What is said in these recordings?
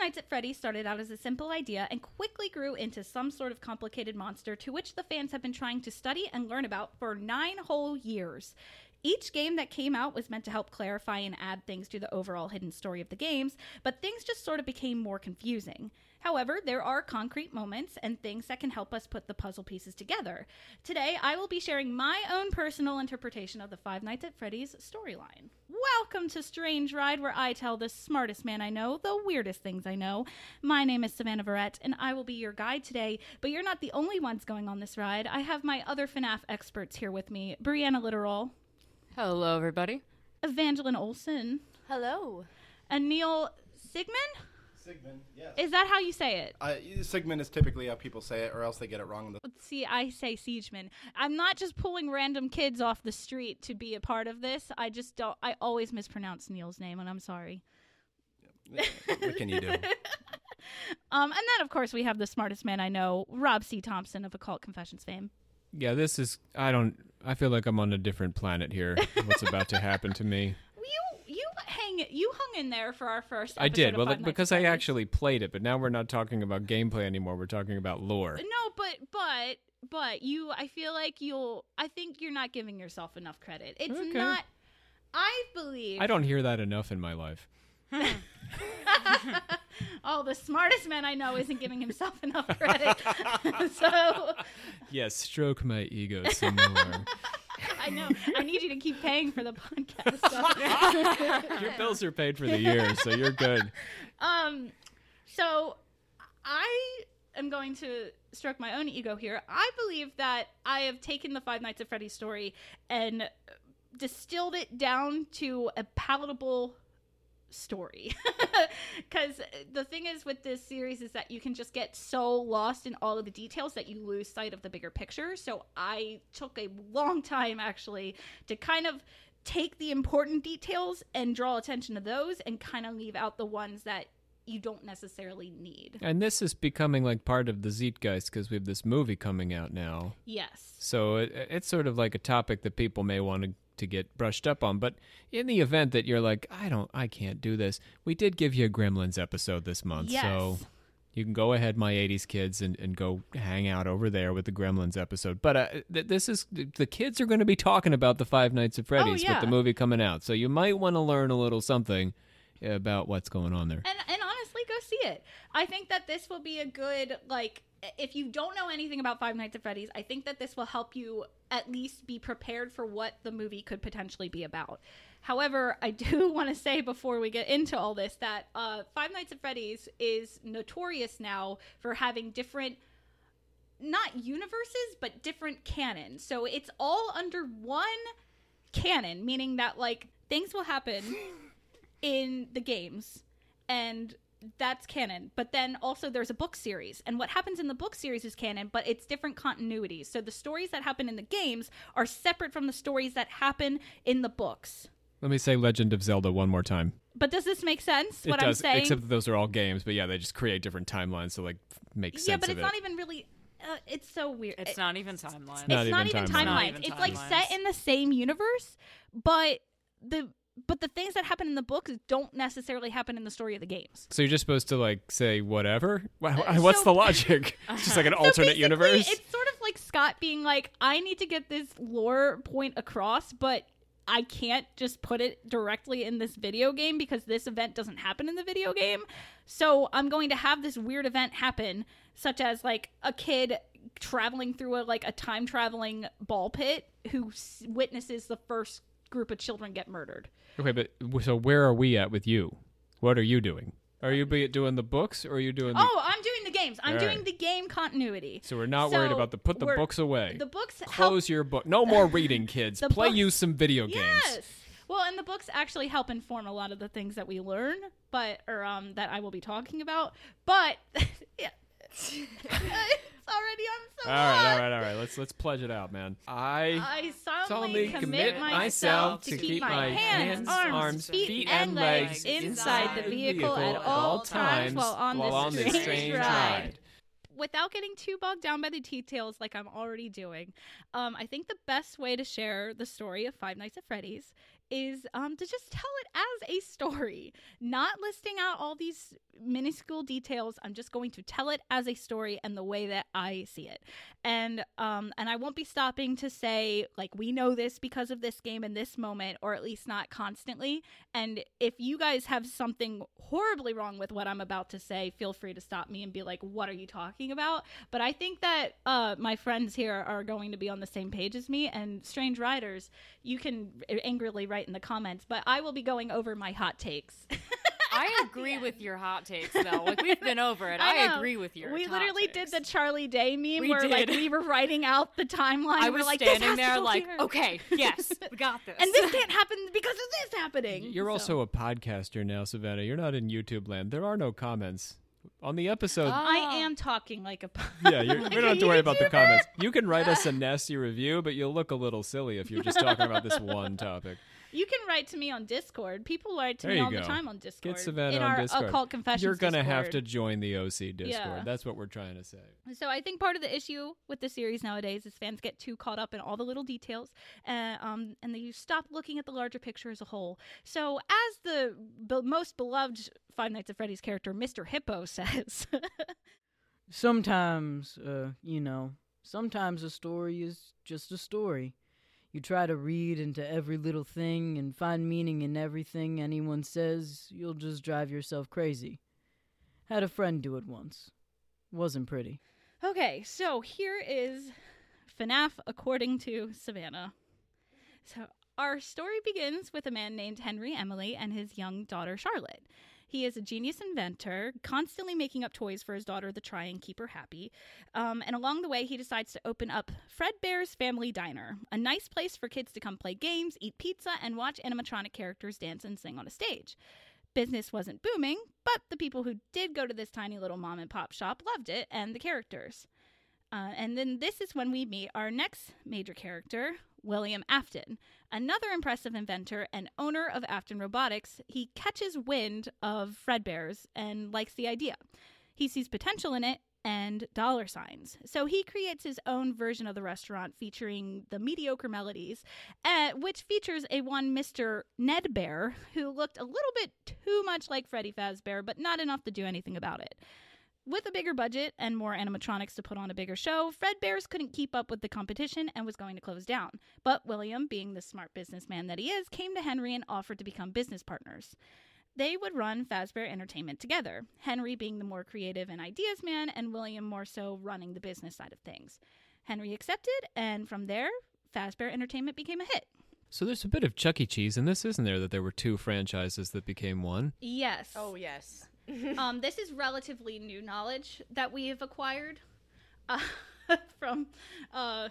Nights at Freddy's started out as a simple idea and quickly grew into some sort of complicated monster to which the fans have been trying to study and learn about for nine whole years. Each game that came out was meant to help clarify and add things to the overall hidden story of the games, but things just sort of became more confusing. However, there are concrete moments and things that can help us put the puzzle pieces together. Today, I will be sharing my own personal interpretation of the Five Nights at Freddy's storyline. Welcome to Strange Ride, where I tell the smartest man I know the weirdest things I know. My name is Savannah Verrett, and I will be your guide today, but you're not the only ones going on this ride. I have my other FNAF experts here with me Brianna Literal, Hello, everybody. Evangeline Olson, Hello. and Neil Sigmund? Sigmund, yes. Is that how you say it? Uh, Sigmund is typically how people say it, or else they get it wrong. Let's see, I say Siegeman. I'm not just pulling random kids off the street to be a part of this. I just don't. I always mispronounce Neil's name, and I'm sorry. what can you do? Um, and then, of course, we have the smartest man I know, Rob C. Thompson of Occult Confessions fame. Yeah, this is. I don't. I feel like I'm on a different planet here. What's about to happen to me? You you hang you hung in there for our first. I did. Well, like, Nights because I actually played it, but now we're not talking about gameplay anymore. We're talking about lore. No, but but but you. I feel like you'll. I think you're not giving yourself enough credit. It's Okay. not. I believe. I don't hear that enough in my life. oh, the smartest man I know isn't giving himself enough credit. so Yes, stroke my ego some more. I know. I need you to keep paying for the podcast. Your bills are paid for the year, so you're good. um, so I am going to stroke my own ego here. I believe that I have taken the Five Nights at Freddy's story and distilled it down to a palatable story. Because the thing is with this series is that you can just get so lost in all of the details that you lose sight of the bigger picture. So I took a long time actually to kind of take the important details and draw attention to those and kind of leave out the ones that you don't necessarily need. And this is becoming like part of the Zeitgeist because we have this movie coming out now. Yes. So it, it's sort of like a topic that people may want to, to get brushed up on. But in the event that you're like, I don't, I can't do this, we did give you a Gremlins episode this month. Yes. So you can go ahead, my 80s kids, and, and go hang out over there with the Gremlins episode. But uh, th- this is, the kids are going to be talking about the Five Nights at Freddy's yeah. with the movie coming out. So you might want to learn a little something about what's going on there. And and see it. I think that this will be a good like if you don't know anything about Five Nights at Freddy's, I think that this will help you at least be prepared for what the movie could potentially be about. However, I do want to say before we get into all this that uh, Five Nights at Freddy's is notorious now for having different not universes but different canons. So it's all under one canon, meaning that like things will happen in the games and that's canon. But then also there's a book series, and what happens in the book series is canon, but it's different continuities. So the stories that happen in the games are separate from the stories that happen in the books. Let me say Legend of Zelda one more time. But does this make sense? it what does, I'm saying? except that those are all games. But yeah, they just create different timelines to like make sense yeah, but of it's it. not even really. Uh, it's so weird. It's It- not even timeline. not it's not even even timelines. timelines. It's like set in the same universe, but the but the things that happen in the books don't necessarily happen in the story of the games. So you're just supposed to like say whatever? Wha- Uh, What's so- the logic? It's just like an So alternate universe. It's sort of like Scott being like, I need to get this lore point across, but I can't just put it directly in this video game because this event doesn't happen in the video game. So I'm going to have this weird event happen, such as like a kid traveling through a like a time traveling ball pit who s- witnesses the first group of children get murdered. Okay, but so where are we at with you? What are you doing? Are you be doing the books or are you doing the Oh, I'm doing the games. I'm All doing right. the game continuity. So we're not worried about the put the we're- books away. The books help Close your book. No more reading, kids. The Play books- you some video games. Yes. Well, and the books actually help inform a lot of the things that we learn, but or um that I will be talking about. But yeah, it's already I'm so All right, all lost. right, all right. Let's let's pledge it out, man. I I solemnly solemnly commit, commit myself myself to keep my hands, arms, feet, and legs inside the vehicle at all times while on this strange ride. Without getting too bogged down by the details like I'm already doing, um, I think the best way to share the story of Five Nights at Freddy's is um, to just tell it as a story, not listing out all these minuscule details. I'm just going to tell it as a story and the way that I see it. And um, and I won't be stopping to say like we know this because of this game in this moment, or at least not constantly. And if you guys have something horribly wrong with what I'm about to say, feel free to stop me and be like, "What are you talking about?" But I think that uh, my friends here are going to be on the same page as me. And Strange Riders, you can angrily write in the comments, but I will be going over my hot takes. I agree with your hot takes, though. Like we've been over it. I I, agree with your. We hot literally takes. did the Charlie Day meme We where like we were writing out the timeline. I We're was like, standing there, like, here. okay, yes, we got this. and this can't happen because of this happening. You're So- also a podcaster now, Savannah. You're not in YouTube land. There are no comments on the episode. Ah. I am talking like a. yeah, you're, we don't have to worry about the comments. You can write us a nasty review, but you'll look a little silly if you're just talking about this one topic. You can write to me on Discord. People write to There me you all the time on Discord. Get Savannah in on our Discord. occult confessions. You're gonna have to join the OC Discord. Yeah. That's what we're trying to say. So I think part of the issue with the series nowadays is fans get too caught up in all the little details, uh, um, and they you stop looking at the larger picture as a whole. So as the be- most beloved Five Nights at Freddy's character, Mr. Hippo, says, sometimes, uh, you know, sometimes a story is just a story. You try to read into every little thing and find meaning in everything anyone says, you'll just drive yourself crazy. Had a friend do it once. Wasn't pretty. Okay, so here is FNAF according to Savannah. So our story begins with a man named Henry Emily and his young daughter Charlotte. He is a genius inventor, constantly making up toys for his daughter to try and keep her happy. Um, and along the way, he decides to open up Fred Bear's Family Diner, a nice place for kids to come play games, eat pizza, and watch animatronic characters dance and sing on a stage. Business wasn't booming, but the people who did go to this tiny little mom and pop shop loved it and the characters. Uh, and then this is when we meet our next major character, William Afton, another impressive inventor and owner of Afton Robotics. He catches wind of Fredbear's and likes the idea. He sees potential in it and dollar signs. So he creates his own version of the restaurant featuring the mediocre melodies, uh, which features a one Mr. Nedd Bear who looked a little bit too much like Freddy Fazbear, but not enough to do anything about it. With a bigger budget and more animatronics to put on a bigger show, Fred Bears couldn't keep up with the competition and was going to close down. But William, being the smart businessman that he is, came to Henry and offered to become business partners. They would run Fazbear Entertainment together, Henry being the more creative and ideas man, and William more so running the business side of things. Henry accepted, and from there, Fazbear Entertainment became a hit. So there's a bit of Chuck E. Cheese in this, isn't there? That there were two franchises that became one. Yes. Oh yes. um, this is relatively new knowledge that we have acquired uh, from uh,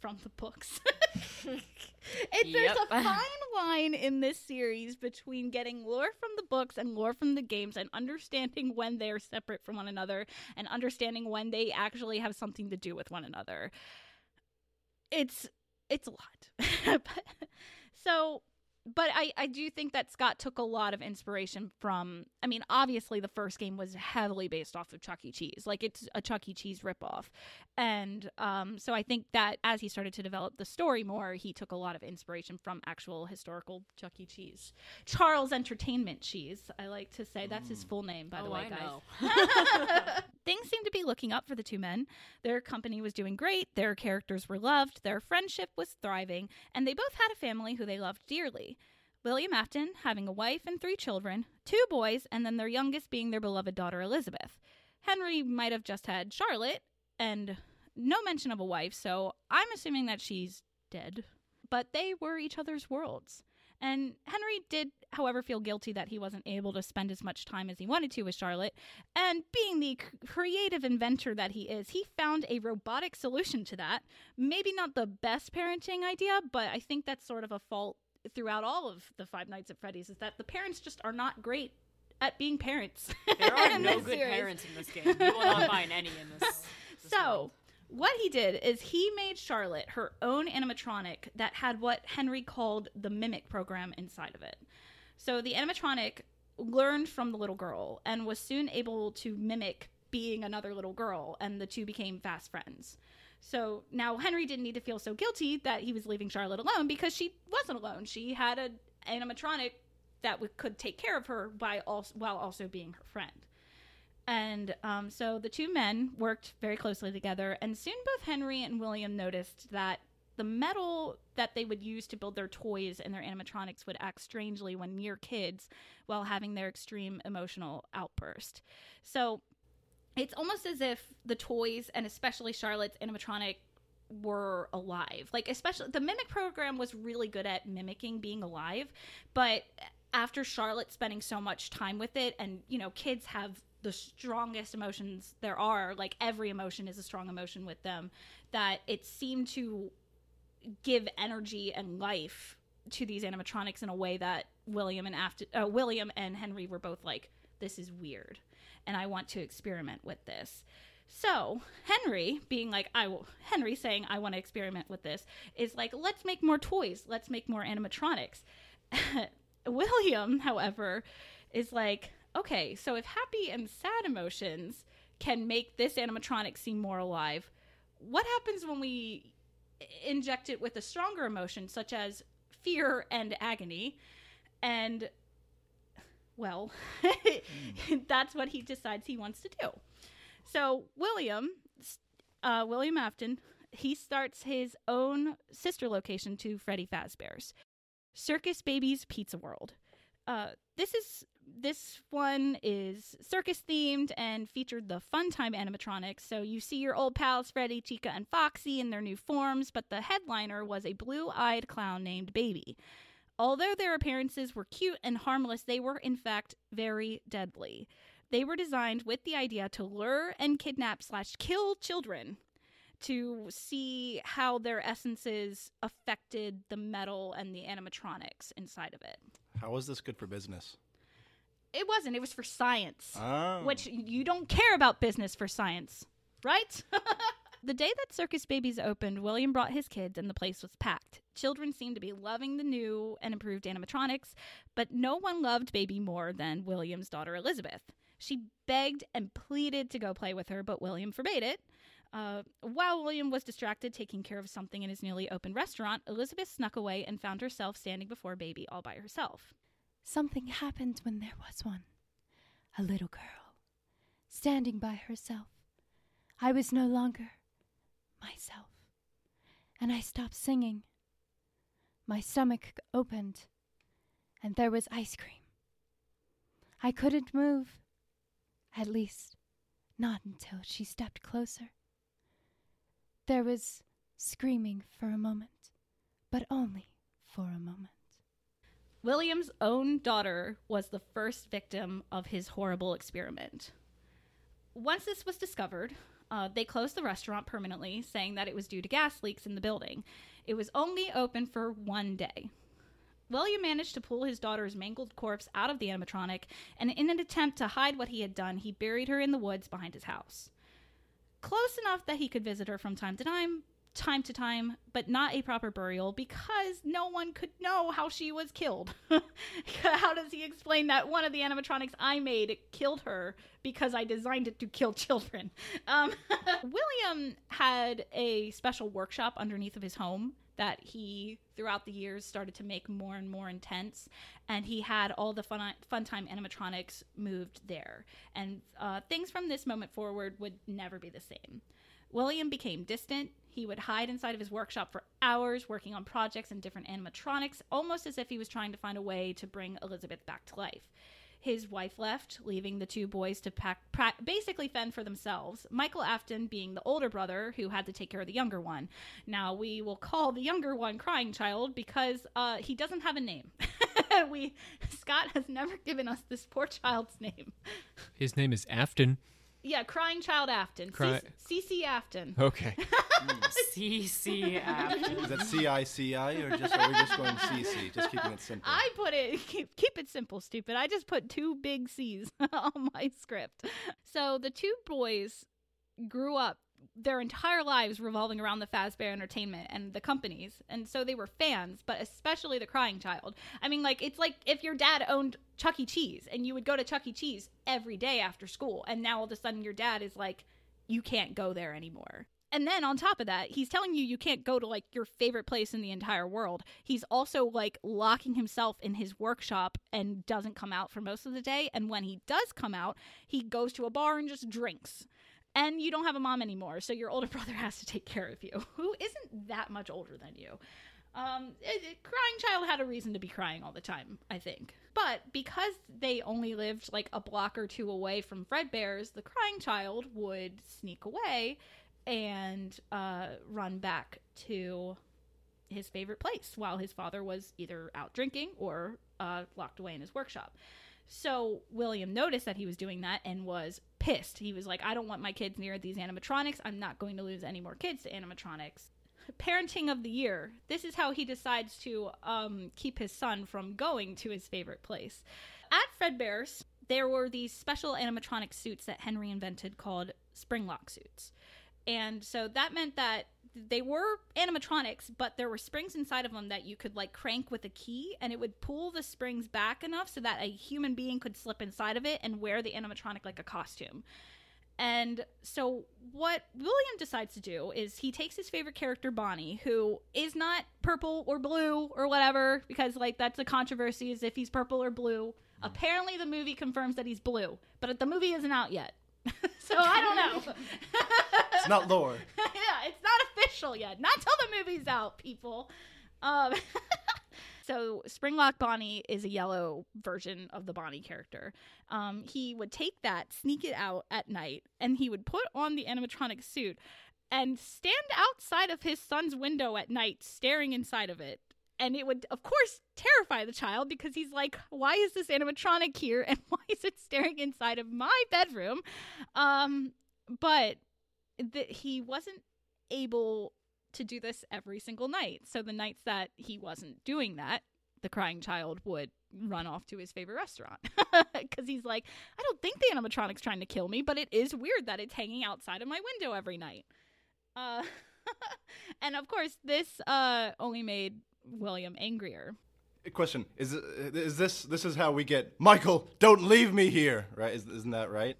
from the books. it, There's a fine line in this series between getting lore from the books and lore from the games, and understanding when they are separate from one another, and understanding when they actually have something to do with one another. It's it's a lot. So but I, I do think that Scott took a lot of inspiration from. I mean, obviously, the first game was heavily based off of Chuck E. Cheese. Like, it's a Chuck E. Cheese ripoff. And um, so I think that as he started to develop the story more, he took a lot of inspiration from actual historical Chuck E. Cheese. Charles Entertainment Cheese, I like to say. That's his full name, by the oh, way, I guys. Things seemed to be looking up for the two men. Their company was doing great, their characters were loved, their friendship was thriving, and they both had a family who they loved dearly. William Afton having a wife and three children, two boys, and then their youngest being their beloved daughter Elizabeth. Henry might have just had Charlotte, and no mention of a wife, so I'm assuming that she's dead. But they were each other's worlds. And Henry did, however, feel guilty that he wasn't able to spend as much time as he wanted to with Charlotte. And being the creative inventor that he is, he found a robotic solution to that. Maybe not the best parenting idea, but I think that's sort of a fault throughout all of the Five Nights at Freddy's is that the parents just are not great at being parents. There are no good series. parents in this game. You will not find any in this. this So, world. What he did is he made Charlotte her own animatronic that had what Henry called the mimic program inside of it. So, the animatronic learned from the little girl and was soon able to mimic being another little girl, and the two became fast friends. So now Henry didn't need to feel so guilty that he was leaving Charlotte alone because she wasn't alone. She had a animatronic that could take care of her by also, while also being her friend. And um, so the two men worked very closely together, and soon both Henry and William noticed that the metal that they would use to build their toys and their animatronics would act strangely when near kids while having their extreme emotional outburst. So it's almost as if the toys and especially Charlotte's animatronic were alive. Like especially the mimic program was really good at mimicking being alive, but after Charlotte spending so much time with it and you know kids have the strongest emotions there are, like every emotion is a strong emotion with them, that it seemed to give energy and life to these animatronics in a way that William and after uh, William and Henry were both like this is weird and I want to experiment with this. So, Henry being like I will Henry saying I want to experiment with this is like let's make more toys, let's make more animatronics. William, however, is like okay, so if happy and sad emotions can make this animatronic seem more alive, what happens when we inject it with a stronger emotion, such as fear and agony? And, well, that's what he decides he wants to do. So, William, uh, William Afton, he starts his own sister location to Freddy Fazbear's Circus Babies Pizza World. Uh, this is this one is circus themed and featured the Funtime animatronics. So you see your old pals Freddy, Chica, and Foxy in their new forms, but the headliner was a blue-eyed clown named Baby. Although their appearances were cute and harmless, they were in fact very deadly. They were designed with the idea to lure and kidnap slash kill children to see how their essences affected the metal and the animatronics inside of it. How was this good for business? It wasn't. It was for science, Oh. which you don't care about business for science, right? the day that Circus Babies opened, William brought his kids and the place was packed. Children seemed to be loving the new and improved animatronics, but no one loved Baby more than William's daughter Elizabeth. She begged and pleaded to go play with her, but William forbade it. Uh, while William was distracted taking care of something in his newly opened restaurant, Elizabeth snuck away and found herself standing before Baby all by herself. Something happened when there was one. A little girl, standing by herself. I was no longer myself. And I stopped singing. My stomach opened, and there was ice cream. I couldn't move. At least, not until she stepped closer. There was screaming for a moment, but only for a moment. William's own daughter was the first victim of his horrible experiment. Once this was discovered, uh, they closed the restaurant permanently, saying that it was due to gas leaks in the building. It was only open for one day. William managed to pull his daughter's mangled corpse out of the animatronic, and in an attempt to hide what he had done, he buried her in the woods behind his house. Close enough that he could visit her from time to time, time to time, but not a proper burial because no one could know how she was killed. how does he explain that one of the animatronics I made killed her because I designed it to kill children? Um, William had a special workshop underneath of his home that he throughout the years started to make more and more intense and he had all the fun fun time animatronics moved there and uh, things from this moment forward would never be the same william became distant he would hide inside of his workshop for hours working on projects and different animatronics almost as if he was trying to find a way to bring elizabeth back to life his wife left, leaving the two boys to pack, basically fend for themselves. Michael Afton being the older brother who had to take care of the younger one. Now we will call the younger one Crying Child because uh, he doesn't have a name. we Scott has never given us this poor child's name. His name is Afton. Yeah, Crying Child Afton. Cry- CC Afton. Okay. CC Afton. Is that CICI or just are we just going CC? Just keeping it simple. I put it keep, keep it simple, stupid. I just put two big C's on my script. So the two boys grew up their entire lives revolving around the Fazbear Entertainment and the companies, and so they were fans, but especially the Crying Child. I mean, like it's like if your dad owned Chuck E. Cheese and you would go to Chuck E. Cheese every day after school, and now all of a sudden your dad is like, you can't go there anymore. And then on top of that, he's telling you you can't go to like your favorite place in the entire world. He's also like locking himself in his workshop and doesn't come out for most of the day. And when he does come out, he goes to a bar and just drinks. And you don't have a mom anymore, so your older brother has to take care of you, who isn't that much older than you. Um, it, it- crying child had a reason to be crying all the time, I think. But because they only lived like a block or two away from Fredbear's, the crying child would sneak away and uh, run back to his favorite place while his father was either out drinking or uh, locked away in his workshop. So William noticed that he was doing that and was pissed. He was like, I don't want my kids near these animatronics. I'm not going to lose any more kids to animatronics. Parenting of the year. This is how he decides to um, keep his son from going to his favorite place. At Fredbear's, there were these special animatronic suits that Henry invented called Springlock suits. And so that meant that they were animatronics, but there were springs inside of them that you could like crank with a key and it would pull the springs back enough so that a human being could slip inside of it and wear the animatronic like a costume. And so, what William decides to do is he takes his favorite character, Bonnie, who is not purple or blue or whatever, because, like, that's a controversy is if he's purple or blue. Apparently, the movie confirms that he's blue, but the movie isn't out yet. so, I don't know. It's not lore. yeah, it's not official yet. Not till the movie's out, people. Um, so Springlock Bonnie is a yellow version of the Bonnie character. Um, he would take that, sneak it out at night, and he would put on the animatronic suit and stand outside of his son's window at night, staring inside of it. And it would, of course, terrify the child because he's like, "Why is this animatronic here? And why is it staring inside of my bedroom?" Um, but that he wasn't able to do this every single night. So the nights that he wasn't doing that, the crying child would run off to his favorite restaurant because he's like, I don't think the animatronic's trying to kill me, but it is weird that it's hanging outside of my window every night. Uh, and of course, this uh, only made William angrier. Question: Is is this this is how we get Michael? Don't leave me here, right? Is, isn't that right?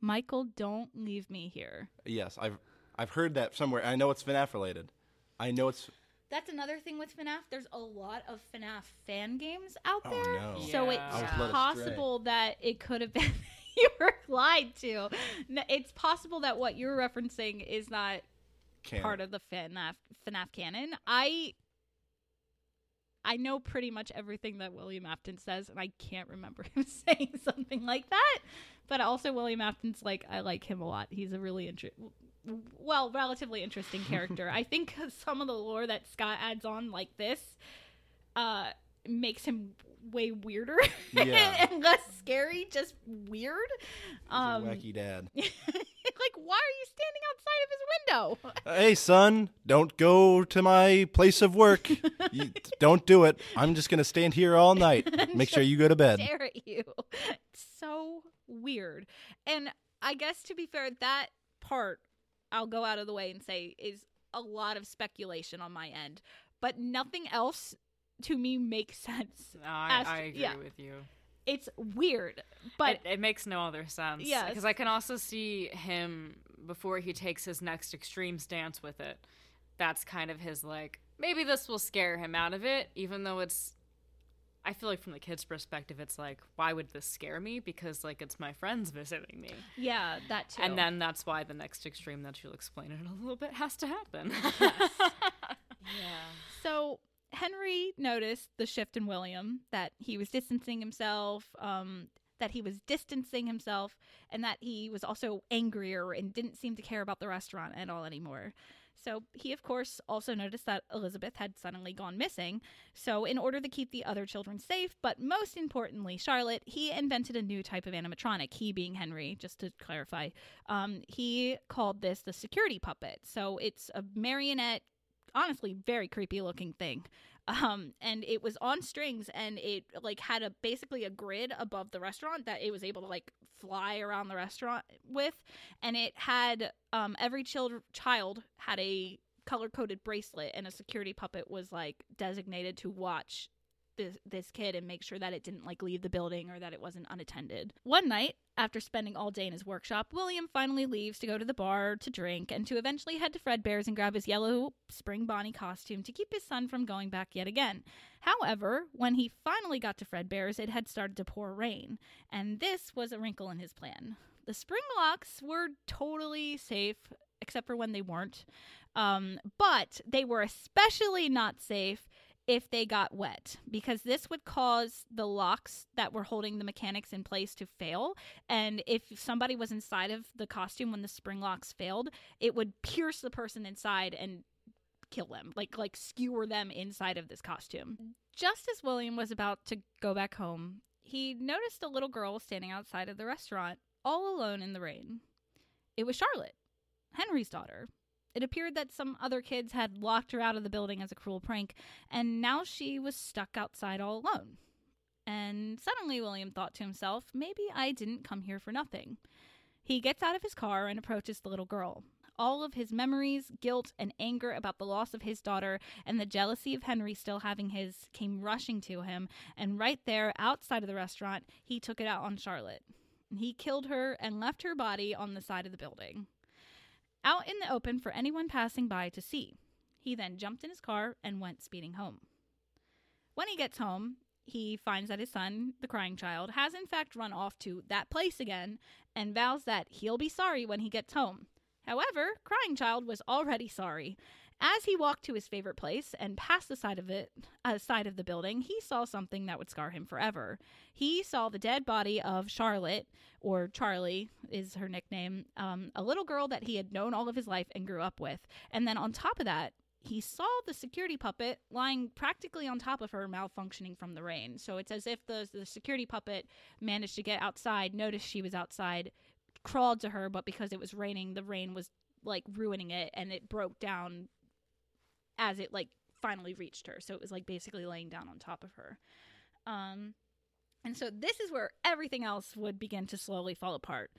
Michael, don't leave me here. Yes, I've I've heard that somewhere. I know it's FNAF related. I know it's That's another thing with FNAF. There's a lot of FNAF fan games out Oh, there. no. So Yeah. I it's led astray. possible that it could have been you were lied to. It's possible that what you're referencing is not canon. part of the FNAF FNAF canon. I I know pretty much everything that William Afton says, and I can't remember him saying something like that. But also, William Afton's like I like him a lot. He's a really interesting, well, relatively interesting character. I think some of the lore that Scott adds on, like this, uh, makes him way weirder Yeah. and less scary. Just weird. Um, wacky dad. Like, why are you standing outside of his window? Uh, hey, son, don't go to my place of work. you, don't do it. I'm just gonna stand here all night. Make sure you go to bed. stare at you. It's so weird. And I guess to be fair, that part I'll go out of the way and say is a lot of speculation on my end, but nothing else to me makes sense. No, I, As- I agree yeah. with you. It's weird, but it, it makes no other sense. Yeah, because I can also see him before he takes his next extreme stance with it. That's kind of his like maybe this will scare him out of it, even though it's. I feel like from the kid's perspective, it's like, why would this scare me? Because like it's my friends visiting me, yeah, that too. and then that's why the next extreme that you'll explain it a little bit has to happen. Yeah. So Henry noticed the shift in William that he was distancing himself, um, that he was distancing himself, and that he was also angrier and didn't seem to care about the restaurant at all anymore. So he, of course, also noticed that Elizabeth had suddenly gone missing. So, in order to keep the other children safe, but most importantly, Charlotte, he invented a new type of animatronic. He being Henry, just to clarify, um, he called this the security puppet. So it's a marionette honestly very creepy looking thing. Um and it was on strings and it like had a basically a grid above the restaurant that it was able to like fly around the restaurant with. And it had um every child child had a color coded bracelet and a security puppet was like designated to watch this, kid and make sure that it didn't like leave the building or that it wasn't unattended. One night, after spending all day in his workshop, William finally leaves to go to the bar to drink and to eventually head to Fredbear's and grab his yellow spring Bonnie costume to keep his son from going back yet again. However, when he finally got to Fredbear's, it had started to pour rain, and this was a wrinkle in his plan. The spring locks were totally safe, except for when they weren't. Um, but they were especially not safe if they got wet because this would cause the locks that were holding the mechanics in place to fail. And if somebody was inside of the costume when the spring locks failed it would pierce the person inside and kill them like like skewer them inside of this costume. Just as william was about to go back home he noticed a little girl standing outside of the restaurant all alone in the rain. It was charlotte henry's daughter it appeared that some other kids had locked her out of the building as a cruel prank, and now she was stuck outside all alone. And suddenly William thought to himself, maybe I didn't come here for nothing. He gets out of his car and approaches the little girl. All of his memories, guilt, and anger about the loss of his daughter and the jealousy of Henry still having his came rushing to him, and right there outside of the restaurant, he took it out on Charlotte. He killed her and left her body on the side of the building out in the open for anyone passing by to see. He then jumped in his car and went speeding home. When he gets home, he finds that his son, the crying child, has in fact run off to that place again and vows that he'll be sorry when he gets home. However, Crying Child was already sorry as he walked to his favorite place and passed the side of it, uh, side of the building, he saw something that would scar him forever. He saw the dead body of Charlotte, or Charlie is her nickname, um, a little girl that he had known all of his life and grew up with. And then on top of that, he saw the security puppet lying practically on top of her, malfunctioning from the rain. So it's as if the, the security puppet managed to get outside, noticed she was outside, crawled to her, but because it was raining, the rain was like ruining it and it broke down as it like finally reached her. So it was like basically laying down on top of her. Um, and so this is where everything else would begin to slowly fall apart.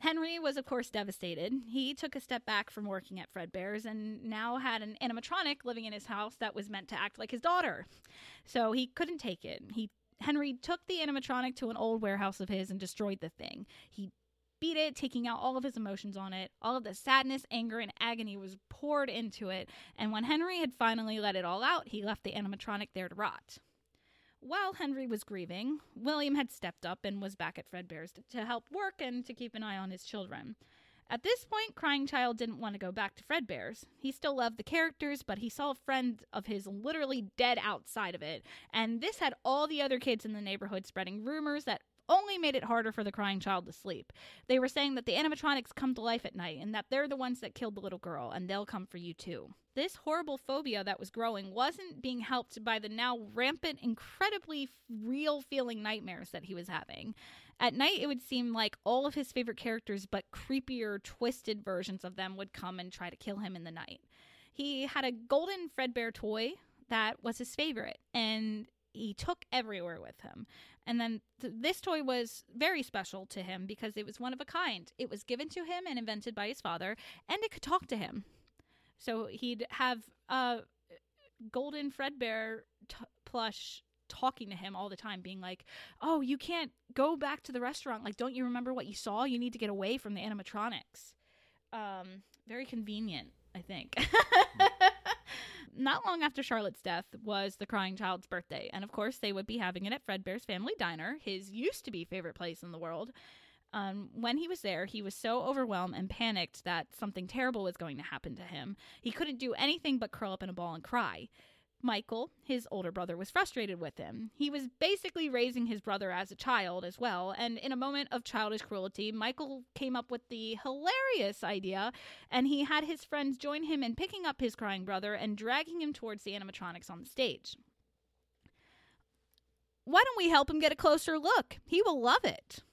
Henry was, of course, devastated. He took a step back from working at Fredbear's and now had an animatronic living in his house that was meant to act like his daughter. So he couldn't take it. He Henry took the animatronic to an old warehouse of his and destroyed the thing. He beat it, taking out all of his emotions on it. All of the sadness, anger, and agony was poured into it, and when Henry had finally let it all out, he left the animatronic there to rot. While Henry was grieving, William had stepped up and was back at Fredbear's to, help work and to keep an eye on his children. At this point, Crying Child didn't want to go back to Fredbear's. He still loved the characters, but he saw a friend of his literally dead outside of it, and this had all the other kids in the neighborhood spreading rumors that only made it harder for the crying child to sleep. They were saying that the animatronics come to life at night and that they're the ones that killed the little girl and they'll come for you too. This horrible phobia that was growing wasn't being helped by the now rampant, incredibly real feeling nightmares that he was having. At night, it would seem like all of his favorite characters, but creepier, twisted versions of them would come and try to kill him in the night. He had a golden Fredbear toy that was his favorite, and he took everywhere with him. And then th- this toy was very special to him because it was one of a kind. It was given to him and invented by his father, and it could talk to him. So he'd have a golden Fredbear t- plush talking to him all the time, being like, "Oh, you can't go back to the restaurant. Like, don't you remember what you saw? You need to get away from the animatronics." Um, very convenient, I think. Not long after Charlotte's death was the crying child's birthday, and of course they would be having it at Fredbear's Family Diner, his used to be favorite place in the world. Um, when he was there, he was so overwhelmed and panicked that something terrible was going to happen to him. He couldn't do anything but curl up in a ball and cry. Michael, his older brother, was frustrated with him. He was basically raising his brother as a child as well, and in a moment of childish cruelty, Michael came up with the hilarious idea, and he had his friends join him in picking up his crying brother and dragging him towards the animatronics on the stage. Why don't we help him get a closer look? He will love it.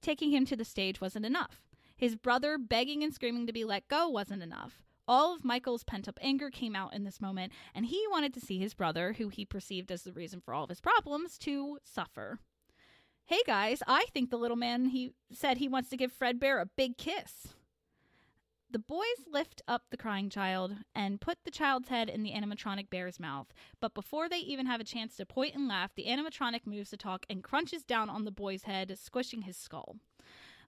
Taking him to the stage wasn't enough. His brother begging and screaming to be let go wasn't enough. All of Michael's pent up anger came out in this moment, and he wanted to see his brother, who he perceived as the reason for all of his problems, to suffer. Hey guys, I think the little man he said he wants to give Fredbear a big kiss. The boys lift up the crying child and put the child's head in the animatronic bear's mouth. But before they even have a chance to point and laugh, the animatronic moves to talk and crunches down on the boy's head, squishing his skull.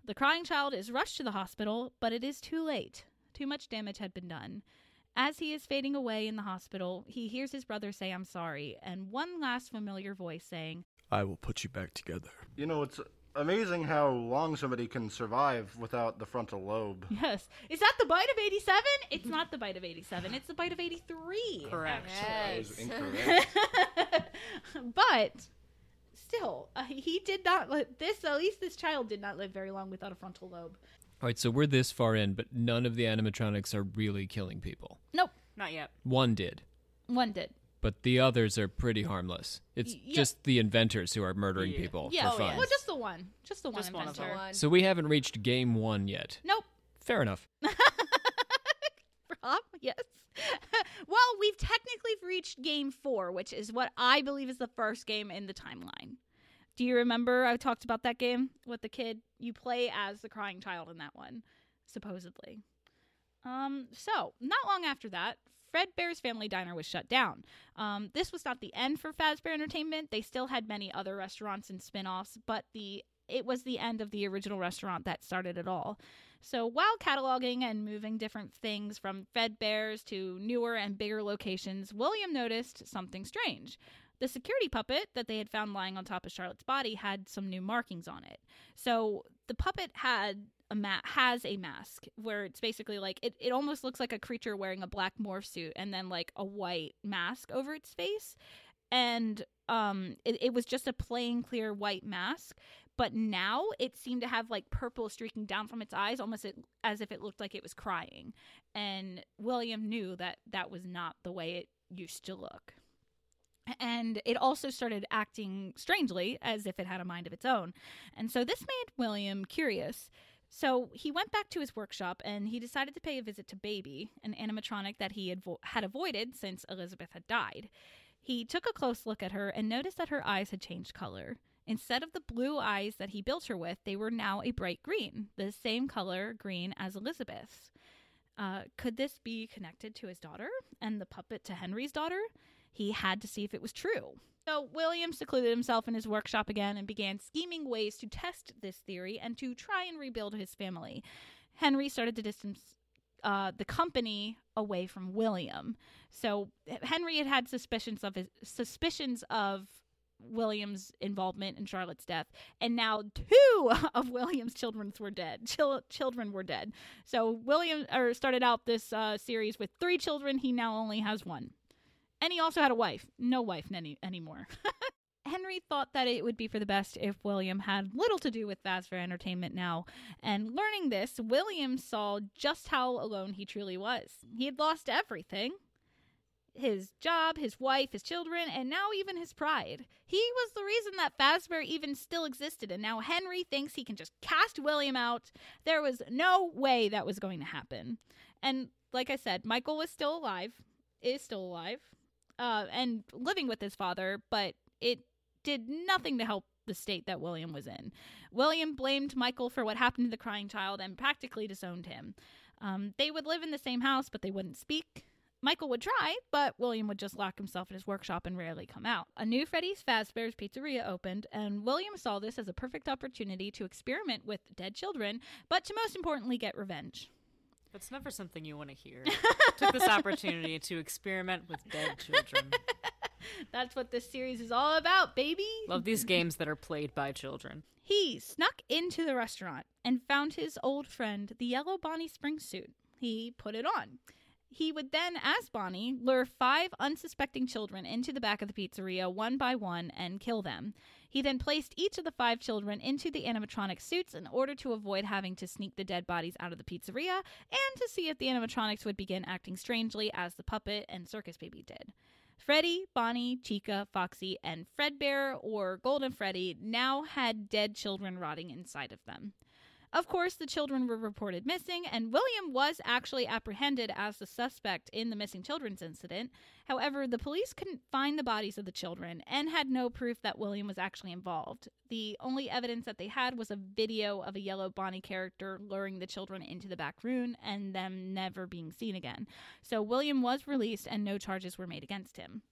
The crying child is rushed to the hospital, but it is too late. Too much damage had been done. As he is fading away in the hospital, he hears his brother say, I'm sorry, and one last familiar voice saying, I will put you back together. You know, it's amazing how long somebody can survive without the frontal lobe. Yes. Is that the bite of 87? It's not the bite of 87, it's the bite of 83. Correct. That was incorrect. but still, uh, he did not live this, at least this child did not live very long without a frontal lobe. All right, so we're this far in, but none of the animatronics are really killing people. Nope, Not yet. One did, one did. but the others are pretty harmless. It's Y- yeah. just the inventors who are murdering Yeah. people Yeah, for oh, fun. well, just the one. Just the one Just one of inventor. them. So we haven't reached game one yet. Nope. Fair enough. Rob, yes. well, we've technically reached game four, which is what I believe is the first game in the timeline. Do you remember I talked about that game with the kid? You play as the crying child in that one, supposedly. Um, so not long after that, Fred Bear's Family Diner was shut down. Um, this was not the end for Fazbear Entertainment. They still had many other restaurants and spin-offs, but the it was the end of the original restaurant that started it all. So while cataloging and moving different things from Fred Bears to newer and bigger locations, William noticed something strange. The security puppet that they had found lying on top of Charlotte's body had some new markings on it. So the puppet had a ma- has a mask where it's basically like it, it almost looks like a creature wearing a black morph suit and then like a white mask over its face. And um it, it was just a plain clear white mask but now it seemed to have like purple streaking down from its eyes almost as if it looked like it was crying and william knew that that was not the way it used to look and it also started acting strangely as if it had a mind of its own and so this made william curious so he went back to his workshop and he decided to pay a visit to baby an animatronic that he had, vo- had avoided since elizabeth had died he took a close look at her and noticed that her eyes had changed color Instead of the blue eyes that he built her with, they were now a bright green, the same color green as Elizabeth's. Uh, could this be connected to his daughter and the puppet to Henry's daughter? He had to see if it was true. So William secluded himself in his workshop again and began scheming ways to test this theory and to try and rebuild his family. Henry started to distance uh, the company away from William. So Henry had had suspicions of his suspicions of William's involvement in Charlotte's death, and now two of William's children were dead. Chil- children were dead. So William or started out this uh, series with three children. He now only has one, and he also had a wife. No wife any- anymore. Henry thought that it would be for the best if William had little to do with Fazbear Entertainment now, and learning this, William saw just how alone he truly was. He had lost everything his job, his wife, his children, and now even his pride. He was the reason that Fazbear even still existed, and now Henry thinks he can just cast William out. There was no way that was going to happen. And like I said, Michael was still alive, is still alive, uh, and living with his father, but it did nothing to help the state that William was in. William blamed Michael for what happened to the crying child and practically disowned him. Um, they would live in the same house, but they wouldn't speak. Michael would try, but William would just lock himself in his workshop and rarely come out. A new Freddy's Fazbear's Pizzeria opened, and William saw this as a perfect opportunity to experiment with dead children, but to most importantly get revenge. That's never something you want to hear. Took this opportunity to experiment with dead children. That's what this series is all about, baby. Love these games that are played by children. He snuck into the restaurant and found his old friend, the yellow Bonnie Spring suit. He put it on. He would then, as Bonnie, lure five unsuspecting children into the back of the pizzeria one by one and kill them. He then placed each of the five children into the animatronic suits in order to avoid having to sneak the dead bodies out of the pizzeria and to see if the animatronics would begin acting strangely as the puppet and circus baby did. Freddy, Bonnie, Chica, Foxy, and Fredbear, or Golden Freddy, now had dead children rotting inside of them. Of course, the children were reported missing, and William was actually apprehended as the suspect in the missing children's incident. However, the police couldn't find the bodies of the children and had no proof that William was actually involved. The only evidence that they had was a video of a yellow Bonnie character luring the children into the back room and them never being seen again. So William was released and no charges were made against him.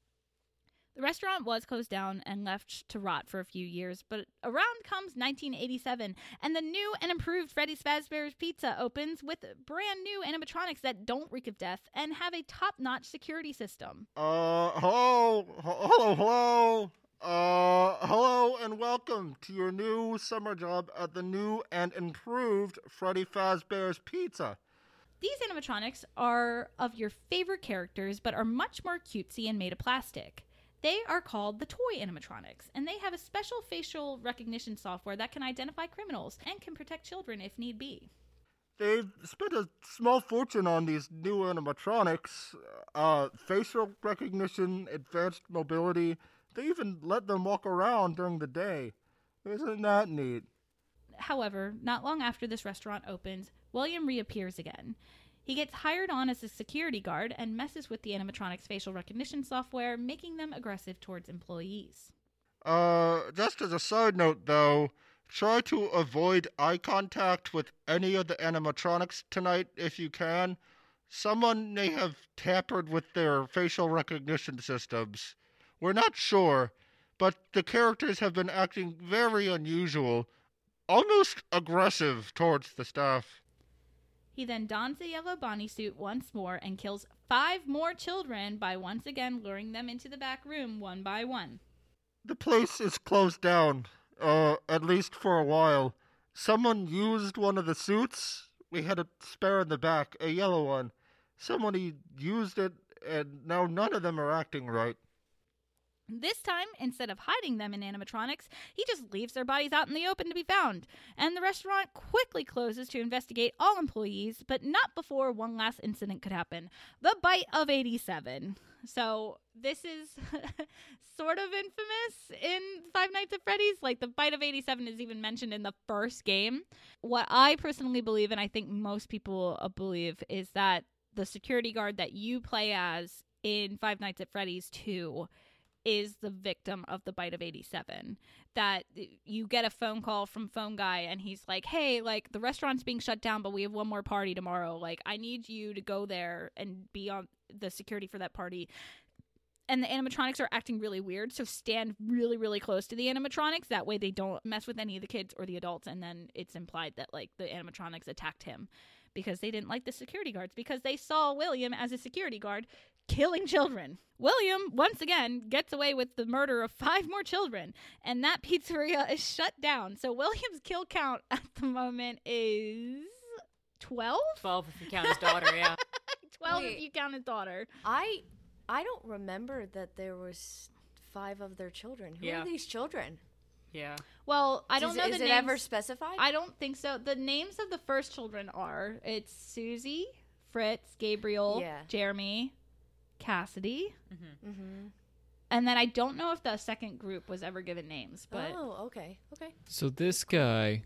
The restaurant was closed down and left to rot for a few years, but around comes 1987, and the new and improved Freddy's Fazbear's Pizza opens with brand new animatronics that don't reek of death and have a top-notch security system. Uh, hello, hello, hello. Uh, hello and welcome to your new summer job at the new and improved Freddy Fazbear's Pizza. These animatronics are of your favorite characters, but are much more cutesy and made of plastic. They are called the toy animatronics, and they have a special facial recognition software that can identify criminals and can protect children if need be. They've spent a small fortune on these new animatronics. Uh, facial recognition, advanced mobility. They even let them walk around during the day. Isn't that neat? However, not long after this restaurant opens, William reappears again. He gets hired on as a security guard and messes with the animatronics' facial recognition software, making them aggressive towards employees. Uh, just as a side note though, try to avoid eye contact with any of the animatronics tonight if you can. Someone may have tampered with their facial recognition systems. We're not sure, but the characters have been acting very unusual, almost aggressive towards the staff. He then dons the yellow Bonnie suit once more and kills five more children by once again luring them into the back room one by one. The place is closed down, uh, at least for a while. Someone used one of the suits. We had a spare in the back, a yellow one. Somebody used it, and now none of them are acting right. This time, instead of hiding them in animatronics, he just leaves their bodies out in the open to be found. And the restaurant quickly closes to investigate all employees, but not before one last incident could happen the bite of 87. So, this is sort of infamous in Five Nights at Freddy's. Like, the bite of 87 is even mentioned in the first game. What I personally believe, and I think most people believe, is that the security guard that you play as in Five Nights at Freddy's 2 is the victim of the bite of 87 that you get a phone call from phone guy and he's like hey like the restaurant's being shut down but we have one more party tomorrow. Like i need you to go there and be on the security for that party. And the animatronics are acting really weird so stand really really close to the animatronics. That way they don't mess with any of the kids or the adults and then it's implied that like the animatronics attacked him because they didn't like the security guards because they saw william as a security guard killing children. William, once again, gets away with the murder of five more children, and that pizzeria is shut down. So William's kill count at the moment is 12? 12 if you count his daughter, yeah. 12 if you count his daughter. I I don't remember that there was five of their children. Who Yeah. are these children? Yeah. Well, I don't is, know Is the it names. ever specified? I don't think so. The names of the first children are it's Susie, Fritz, Gabriel, Yeah. Jeremy, Cassidy. mm-hmm. And then I don't know if the second group was ever given names, but oh, okay, okay. So this guy,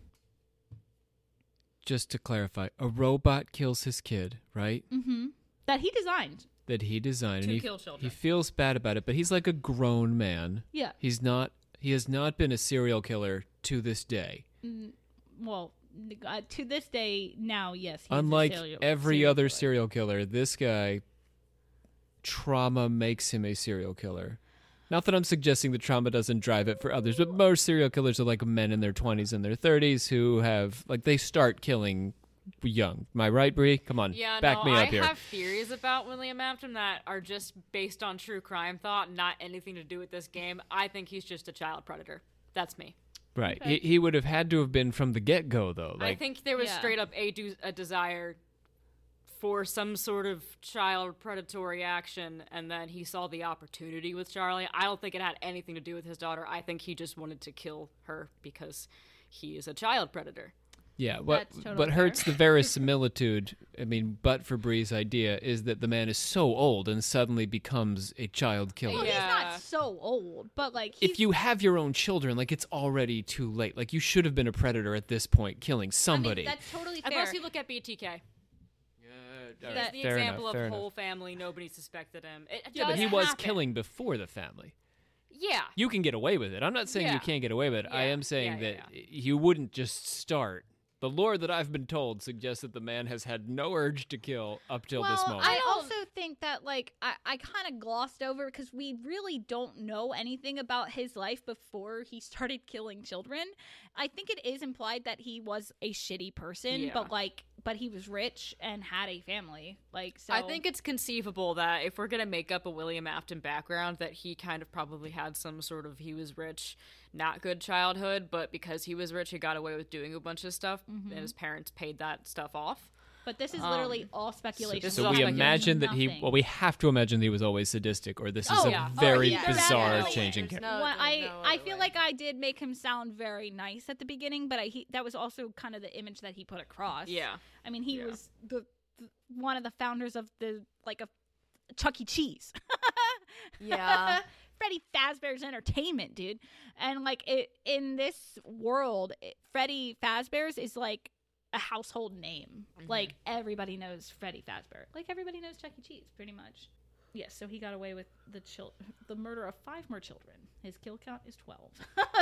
just to clarify, a robot kills his kid, right? hmm that he designed. That he designed, To and he, kill children. he feels bad about it, but he's like a grown man. Yeah. He's not. He has not been a serial killer to this day. Mm, well, uh, to this day now, yes. he's a Unlike serial- every serial other killer. serial killer, this guy trauma makes him a serial killer. Not that I'm suggesting the trauma doesn't drive it for others, but most serial killers are like men in their 20s and their 30s who have like they start killing young. Am I right, Bree? Come on, Yeah, back no, me I up here. have theories about William Afton that are just based on true crime thought, not anything to do with this game. I think he's just a child predator. That's me. Right. He, he would have had to have been from the get go, though. I think there was Yeah. straight up a, du- a desire for some sort of child predatory action, and then he saw the opportunity with Charlie. I don't think it had anything to do with his daughter. I think he just wanted to kill her because he is a child predator. Yeah, what That's totally what hurts the verisimilitude, I mean, but for Bree's idea is that the man is so old and suddenly becomes a child killer. Well, Yeah. he's not so old, but like he's, If you have your own children, like it's already too late. Like you should have been a predator at this point, killing I mean, somebody. that's totally fair. Unless you look at BTK. All That's the fair example enough, fair of enough. whole family, nobody suspected him. It Yeah, but does he was happen. killing before the family. Yeah. You can get away with it. I'm not saying Yeah. you can't get away with it. I Yeah, am saying yeah, yeah, that you wouldn't just start. The lore that I've been told suggests that the man has had no urge to kill up till well, this moment. I also think that like I, I kind of glossed over because we really don't know anything about his life before he started killing children. I think it is implied that he was a shitty person, Yeah. but like but he was rich and had a family. Like so I think it's conceivable that if we're gonna make up a William Afton background, that he kind of probably had some sort of he was rich, not good childhood, but because he was rich, he got away with doing a bunch of stuff, Mm-hmm. and his parents paid that stuff off. But this is literally Um, all speculation. this so we speculation. imagine that he. Well, we have to imagine that he was always sadistic, or this is Oh, a yeah. Oh, very yeah. bizarre There's no change in character. No, Well, I no I feel way. like I did make him sound very nice at the beginning, but I he, that was also kind of the image that he put across. Yeah. I mean, he Yeah. was the, the one of the founders of the like a Chuck E. Cheese. Yeah. Freddy Fazbear's Entertainment, dude, and like it in this world, it, Freddy Fazbear's is like a household name. Like everybody knows Freddy Fazbear. Like everybody knows Chuck E. Cheese, pretty much. Yes, so he got away with the chil- the murder of five more children. His kill count is twelve.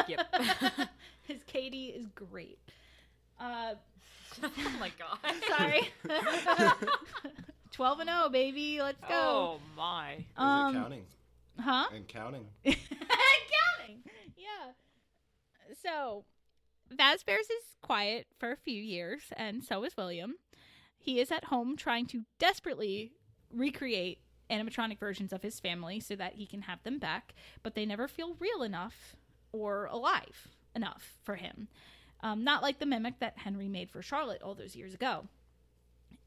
Yep. His KD is great. Uh, oh my god. sorry. Twelve and zero, baby. Let's go. Oh my. Is Um, it counting? Huh? And counting. And counting. Yeah. So, Fazbear's is quiet for a few years, and so is William. He is at home trying to desperately recreate animatronic versions of his family so that he can have them back, but they never feel real enough or alive enough for him. Um, not like the mimic that Henry made for Charlotte all those years ago.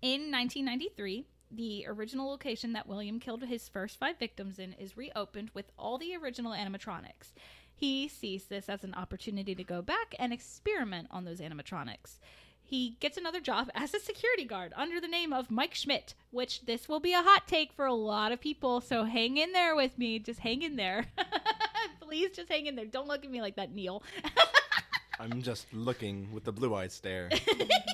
In 1993, the original location that William killed his first five victims in is reopened with all the original animatronics. He sees this as an opportunity to go back and experiment on those animatronics. He gets another job as a security guard under the name of Mike Schmidt, which this will be a hot take for a lot of people, so hang in there with me. Just hang in there. Please just hang in there. Don't look at me like that, Neil. I'm just looking with the blue eyed stare.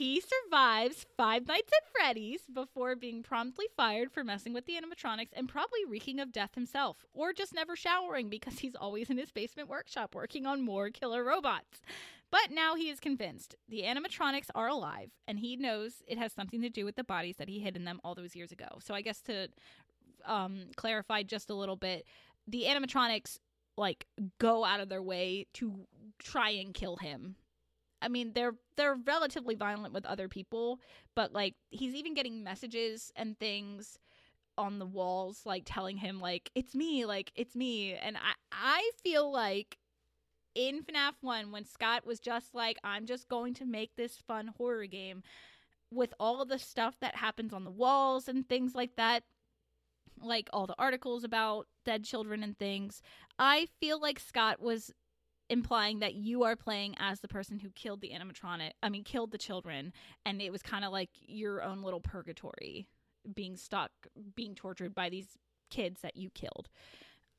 he survives Five Nights at Freddy's before being promptly fired for messing with the animatronics and probably reeking of death himself, or just never showering because he's always in his basement workshop working on more killer robots. But now he is convinced the animatronics are alive, and he knows it has something to do with the bodies that he hid in them all those years ago. So I guess to um, clarify just a little bit, the animatronics like go out of their way to try and kill him I mean, they're they're relatively violent with other people, but like he's even getting messages and things on the walls like telling him like it's me, like it's me. And I I feel like in FNAF 1 when Scott was just like I'm just going to make this fun horror game with all the stuff that happens on the walls and things like that, like all the articles about dead children and things, I feel like Scott was implying that you are playing as the person who killed the animatronic i mean killed the children and it was kind of like your own little purgatory being stuck being tortured by these kids that you killed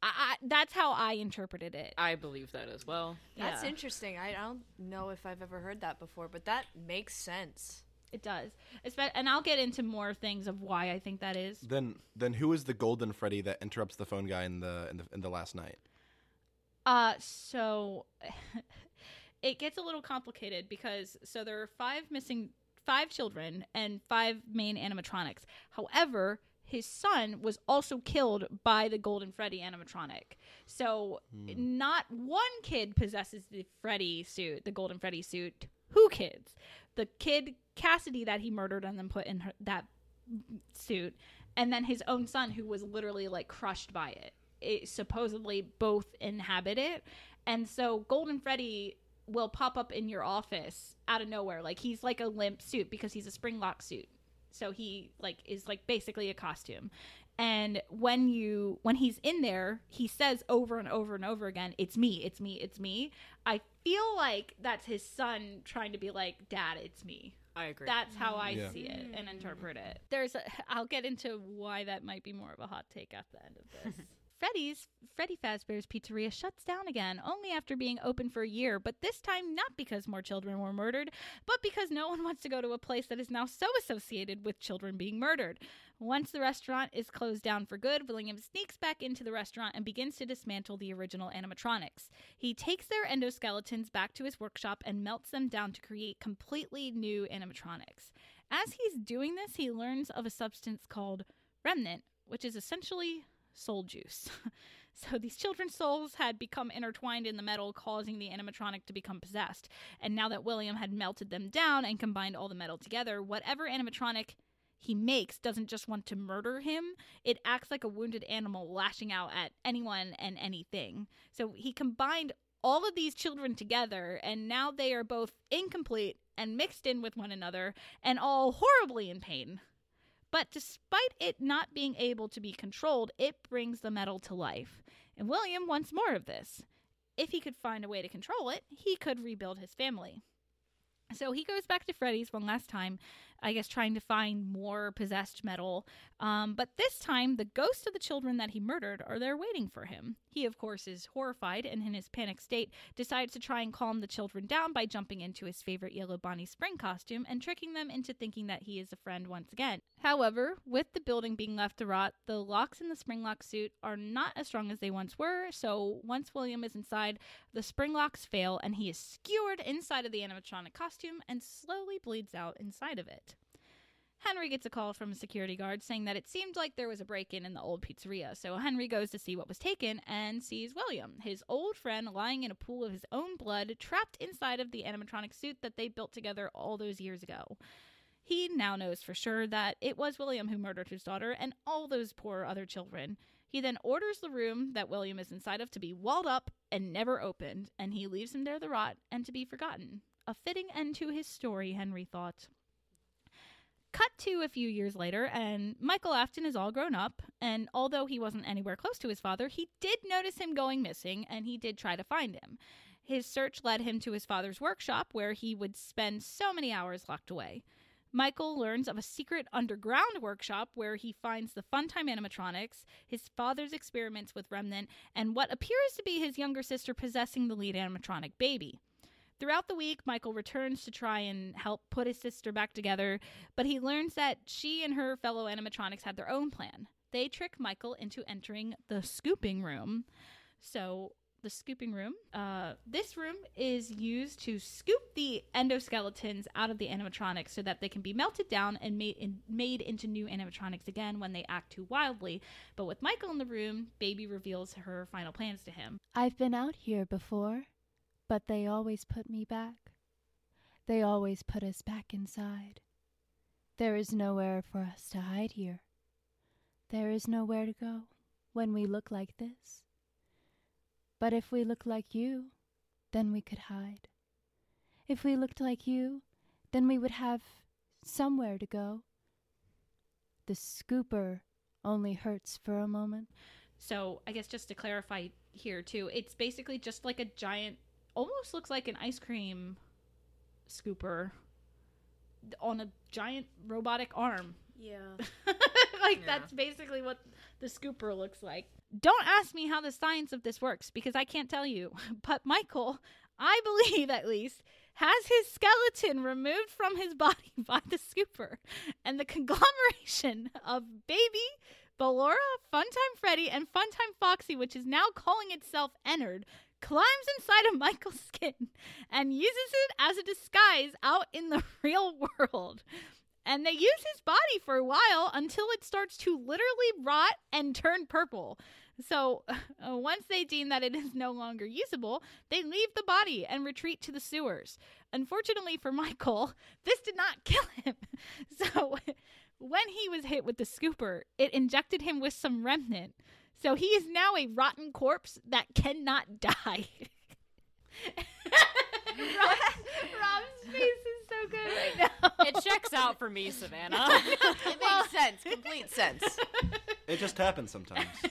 I, I that's how i interpreted it I believe that as well. That's Yeah. interesting. I don't know if I've ever heard that before, but that makes sense. it does and i'll get into more things of why i think that is then then who is the golden Freddy that interrupts the phone guy in the in the in the last night? Uh, so it gets a little complicated because so there are five missing, five children and five main animatronics. However, his son was also killed by the Golden Freddy animatronic. So not one kid possesses the Freddy suit, the Golden Freddy suit. Who kids, the kid Cassidy that he murdered and then put in her, that suit, and then his own son who was literally like crushed by it. It supposedly both inhabit it, and so Golden Freddy will pop up in your office out of nowhere. Like he's like a limp suit because he's a spring lock suit. So he like is like basically a costume. And when you when he's in there, he says over and over and over again, "It's me, it's me, it's me." I feel like that's his son trying to be like, "Dad, it's me." I agree. That's how I Yeah. see it and interpret it. There's a I'll get into why that might be more of a hot take at the end of this. Freddy's Freddy Fazbear's Pizzeria shuts down again only after being open for a year, but this time not because more children were murdered, but because no one wants to go to a place that is now so associated with children being murdered. Once the restaurant is closed down for good, William sneaks back into the restaurant and begins to dismantle the original animatronics. He takes their endoskeletons back to his workshop and melts them down to create completely new animatronics. As he's doing this, he learns of a substance called remnant, which is essentially soul juice. so these children's souls had become intertwined in the metal, causing the animatronic to become possessed. And now that William had melted them down and combined all the metal together, whatever animatronic he makes doesn't just want to murder him, it acts like a wounded animal lashing out at anyone and anything. So he combined all of these children together, and now they are both incomplete and mixed in with one another, and all horribly in pain. But despite it not being able to be controlled, it brings the metal to life. And William wants more of this. If he could find a way to control it, he could rebuild his family. So he goes back to Freddy's one last time, I guess trying to find more possessed metal. Um, but this time, the ghosts of the children that he murdered are there waiting for him. He, of course, is horrified and in his panic state decides to try and calm the children down by jumping into his favorite Yellow Bonnie spring costume and tricking them into thinking that he is a friend once again. However, with the building being left to rot, the locks in the spring lock suit are not as strong as they once were. So once William is inside, the spring locks fail and he is skewered inside of the animatronic costume and slowly bleeds out inside of it. Henry gets a call from a security guard saying that it seemed like there was a break in in the old pizzeria. So Henry goes to see what was taken and sees William, his old friend, lying in a pool of his own blood, trapped inside of the animatronic suit that they built together all those years ago. He now knows for sure that it was William who murdered his daughter and all those poor other children. He then orders the room that William is inside of to be walled up and never opened, and he leaves him there to rot and to be forgotten. A fitting end to his story, Henry thought. Cut to a few years later, and Michael Afton is all grown up, and although he wasn't anywhere close to his father, he did notice him going missing, and he did try to find him. His search led him to his father's workshop, where he would spend so many hours locked away. Michael learns of a secret underground workshop where he finds the Funtime animatronics, his father's experiments with Remnant, and what appears to be his younger sister possessing the lead animatronic baby. Throughout the week, Michael returns to try and help put his sister back together, but he learns that she and her fellow animatronics had their own plan. They trick Michael into entering the scooping room. So, the scooping room, uh, this room is used to scoop the endoskeletons out of the animatronics so that they can be melted down and made in, made into new animatronics again when they act too wildly. But with Michael in the room, Baby reveals her final plans to him. I've been out here before, but they always put me back. They always put us back inside. There is nowhere for us to hide here. There is nowhere to go when we look like this. But if we look like you, then we could hide. If we looked like you, then we would have somewhere to go. The scooper only hurts for a moment. So, I guess just to clarify here too, it's basically just like a giant, almost looks like an ice cream scooper on a giant robotic arm. Yeah. like Yeah. that's basically what the scooper looks like. Don't ask me how the science of this works because I can't tell you. But Michael, I believe at least, has his skeleton removed from his body by the scooper. And the conglomeration of baby, Ballora, Funtime Freddy, and Funtime Foxy, which is now calling itself Ennard, climbs inside of Michael's skin and uses it as a disguise out in the real world. And they use his body for a while until it starts to literally rot and turn purple. So, uh, once they deem that it is no longer usable, they leave the body and retreat to the sewers. Unfortunately for Michael, this did not kill him. So, when he was hit with the scooper, it injected him with some remnant. So, he is now a rotten corpse that cannot die. Rob, Rob's face is so good right now. It checks out for me, Savannah. It makes sense. Complete sense. It just happens sometimes.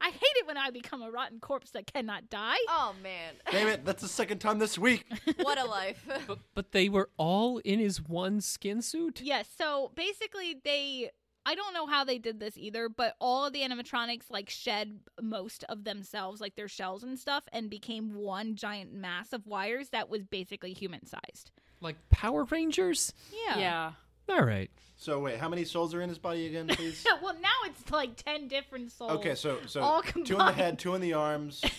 I hate it when I become a rotten corpse that cannot die. oh man, Damn it, that's the second time this week. what a life! But but they were all in his one skin suit. Yes, so basically they I don't know how they did this either, but all of the animatronics like shed most of themselves, like their shells and stuff, and became one giant mass of wires that was basically human sized. Like Power Rangers. Yeah. Yeah. All right. So wait, how many souls are in his body again, please? well, now it's like ten different souls. Okay, so so All two in the head, two in the arms.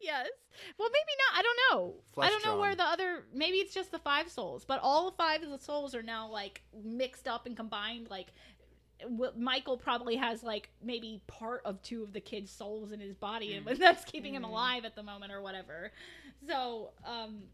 yes. Well, maybe not. I don't know. I don't know where the other. Maybe it's just the five souls, but all five of the souls are now like mixed up and combined. Like w- Michael probably has like maybe part of two of the kid's souls in his body, and that's keeping him alive at the moment or whatever. So, um,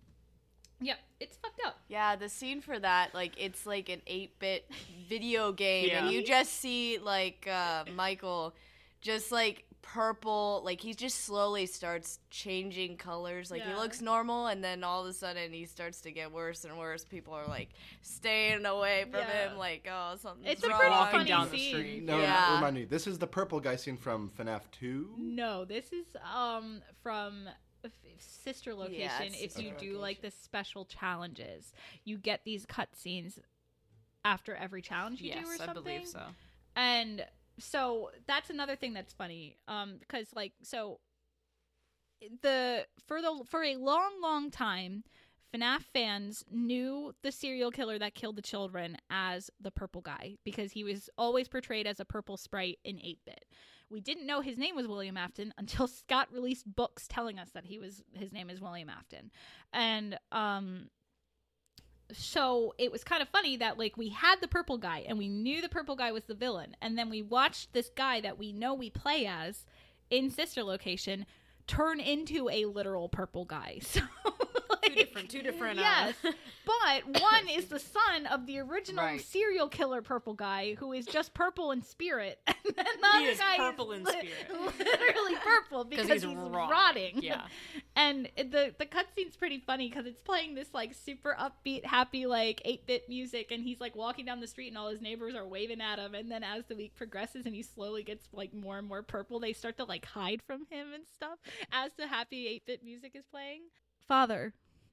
yeah, it's fucked up. Yeah, the scene for that, like, it's like an 8 bit video game, and you just see, like, uh, Michael just, like, purple, like, he just slowly starts changing colors. Like, he looks normal, and then all of a sudden he starts to get worse and worse. People are, like, staying away from Yeah. him, like, oh, something. It's a pretty Walking funny down the scene. street. No, Yeah. remind me. This is the purple guy scene from FNAF 2. No, this is um from sister location. Yes, if you sister do like the special challenges, you get these cutscenes after every challenge you Yes, do or I believe so. And so that's another thing that's funny. Um, because like so the for the for a long, long time, FNAF fans knew the serial killer that killed the children as the purple guy because he was always portrayed as a purple sprite in 8 bit. We didn't know his name was William Afton until Scott released books telling us that he was his name is William Afton. And um so it was kind of funny that like we had the purple guy and we knew the purple guy was the villain and then we watched this guy that we know we play as in sister location turn into a literal purple guy. So Two different, two different. Uh, yes but one is the son of the original Right. serial killer purple guy who is just purple in spirit and then the He other is guy purple is in li- spirit. literally purple because he's he's, rotting. rotting Yeah. and it- the the cutscene's pretty funny because it's playing this like super upbeat, happy like eight bit music, and he's like walking down the street, and all his neighbors are waving at him. And then as the week progresses, and he slowly gets like more and more purple, they start to like hide from him and stuff as the happy eight bit music is playing. Father,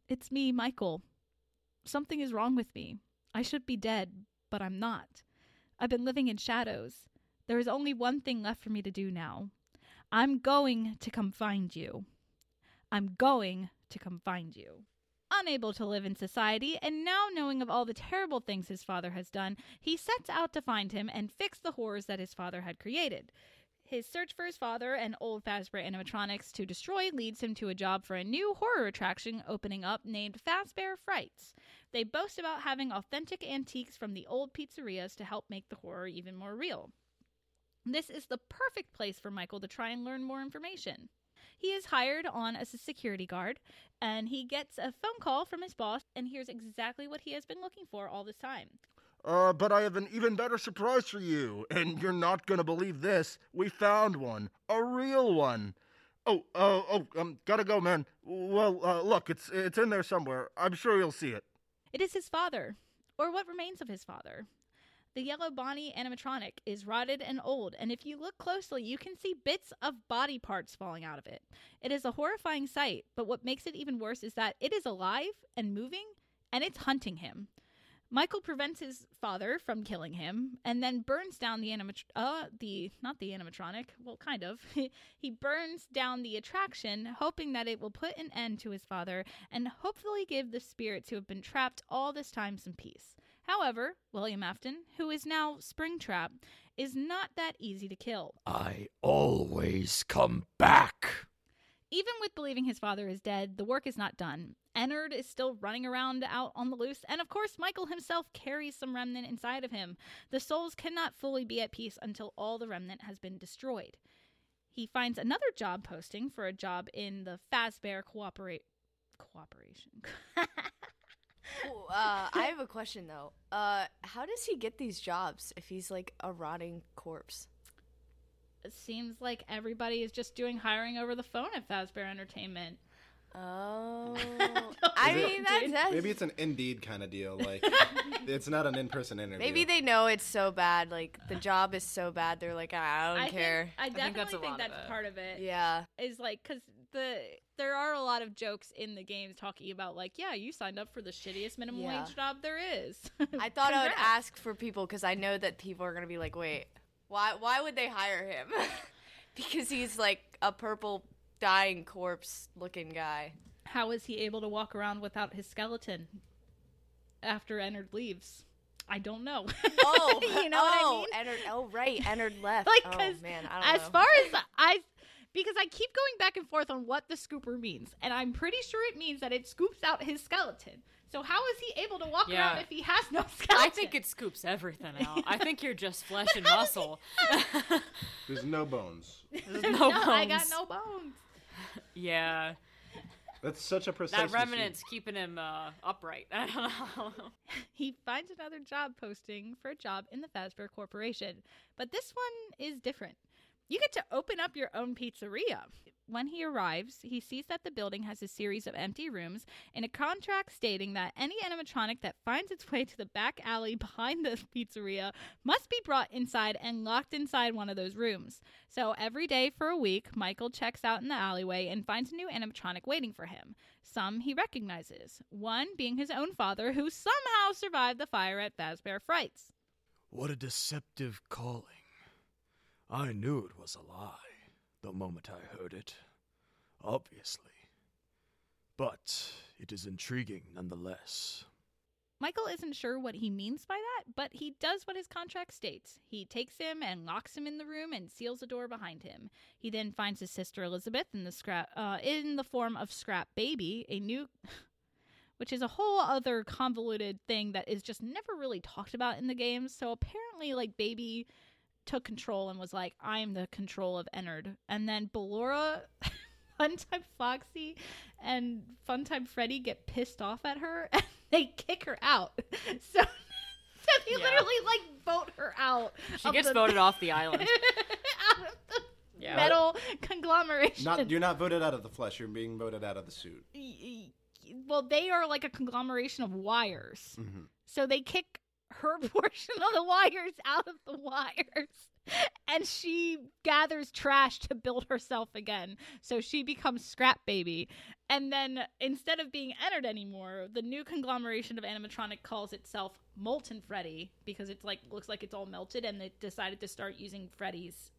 it's me, Michael. Something is wrong with me. I should be dead, but I'm not. I've been living in shadows. There is only one thing left for me to do now. I'm going to come find you. I'm going to come find you. Unable to live in society, and now knowing of all the terrible things his father has done, he sets out to find him and fix the horrors that his father had created. His search for his father and old Fazbear animatronics to destroy leads him to a job for a new horror attraction opening up named Fazbear Frights. They boast about having authentic antiques from the old pizzerias to help make the horror even more real. This is the perfect place for Michael to try and learn more information. He is hired on as a security guard, and he gets a phone call from his boss and hears exactly what he has been looking for all this time. Uh, but I have an even better surprise for you, and you're not gonna believe this. We found one, a real one. Oh, uh, oh, um, gotta go, man. Well, uh, look, it's it's in there somewhere. I'm sure you'll see it. It is his father, or what remains of his father. The yellow Bonnie animatronic is rotted and old, and if you look closely, you can see bits of body parts falling out of it. It is a horrifying sight, but what makes it even worse is that it is alive and moving, and it's hunting him. Michael prevents his father from killing him, and then burns down the animat uh the not the animatronic, well kind of. he burns down the attraction, hoping that it will put an end to his father and hopefully give the spirits who have been trapped all this time some peace. However, William Afton, who is now Springtrap, is not that easy to kill. I always come back. Even with believing his father is dead, the work is not done. Ennard is still running around out on the loose, and of course, Michael himself carries some remnant inside of him. The souls cannot fully be at peace until all the remnant has been destroyed. He finds another job posting for a job in the Fazbear Cooperate Cooperation. Ooh, uh, I have a question though. Uh, how does he get these jobs if he's like a rotting corpse? it seems like everybody is just doing hiring over the phone at Fazbear Entertainment. Oh, I it- mean that's, that's Maybe it's an Indeed kind of deal. Like it's not an in-person interview. maybe they know it's so bad. Like the job is so bad. They're like, I don't I care. Think, I think definitely that's a think lot of that's it. part of it. yeah. is like because the there are a lot of jokes in the games talking about like yeah you signed up for the shittiest minimum Yeah. wage job there is I thought I would ask for people because I know that people are gonna be like, wait, why? Why would they hire him? because he's like a purple dying corpse looking guy. how is he able to walk around without his skeleton after Ennard leaves I don't know Oh, you know oh, what I oh, mean Ennard, oh, right, Ennard left. like oh because man, I don't as know. far as I because I keep going back and forth on what the scooper means and I'm pretty sure it means that it scoops out his skeleton so how is he able to walk Yeah. around if he has no skeleton I think it scoops everything out. I think you're just flesh and muscle. There's no bones. There's no, no, I got no bones Yeah, That's such a precise. that machine. remnant's keeping him uh, upright. I don't know. he finds another job posting for a job in the Fazbear Corporation. But this one is different. You get to open up your own pizzeria. When he arrives, he sees that the building has a series of empty rooms and a contract stating that any animatronic that finds its way to the back alley behind the pizzeria must be brought inside and locked inside one of those rooms. So every day for a week, Michael checks out in the alleyway and finds a new animatronic waiting for him. Some he recognizes, one being his own father, who somehow survived the fire at Fazbear Frights. What a deceptive calling. I knew it was a lie the moment I heard it. Obviously. But it is intriguing nonetheless. Michael isn't sure what he means by that, but he does what his contract states. He takes him and locks him in the room and seals the door behind him. He then finds his sister Elizabeth in the scrap uh, in the form of Scrap Baby, a new which is a whole other convoluted thing that is just never really talked about in the games. So apparently like Baby took control and was like, I am the control of Ennard. And then Ballora Funtime Foxy and Funtime Freddy get pissed off at her and they kick her out. So, so they Yeah. literally like vote her out. She gets the- voted off the island. out of the Yeah. metal conglomeration. Not you're not voted out of the flesh. You're being voted out of the suit. Y- y- well, they are like a conglomeration of wires. hmm So they kick her portion of the wires out of the wires. And she gathers trash to build herself again. So she becomes Scrap Baby. And then instead of being Ennard anymore, the new conglomeration of animatronic calls itself Molten Freddy because it's like looks like it's all melted and they decided to start using Freddy's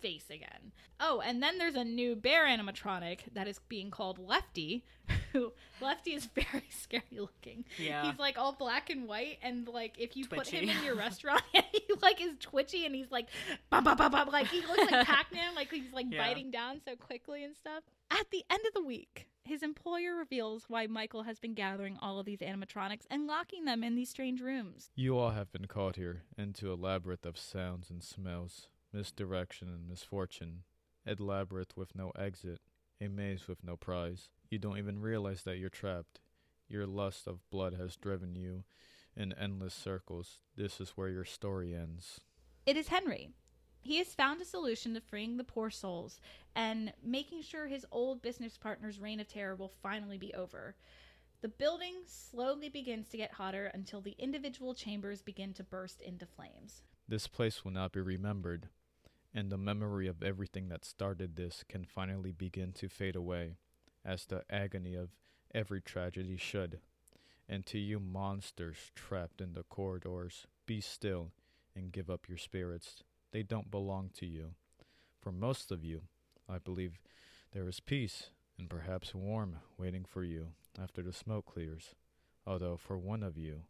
face again. Oh, and then there's a new bear animatronic that is being called Lefty, who Lefty is very scary looking. Yeah. He's like all black and white, and like if you put him in your restaurant, he like is twitchy and he's like, bum, bum, bum, bum, like he looks like Pac-Man, like he's like Yeah. biting down so quickly and stuff. At the end of the week, his employer reveals why Michael has been gathering all of these animatronics and locking them in these strange rooms. You all have been caught here into a labyrinth of sounds and smells, misdirection and misfortune, a labyrinth with no exit, a maze with no prize. You don't even realize that you're trapped. Your lust of blood has driven you in endless circles. This is where your story ends. It is Henry. He has found a solution to freeing the poor souls and making sure his old business partner's reign of terror will finally be over. The building slowly begins to get hotter until the individual chambers begin to burst into flames. This place will not be remembered, and the memory of everything that started this can finally begin to fade away, as the agony of every tragedy should. And to you monsters trapped in the corridors, be still and give up your spirits. They don't belong to you. For most of you, I believe there is peace and perhaps warm waiting for you after the smoke clears. Although for one of you,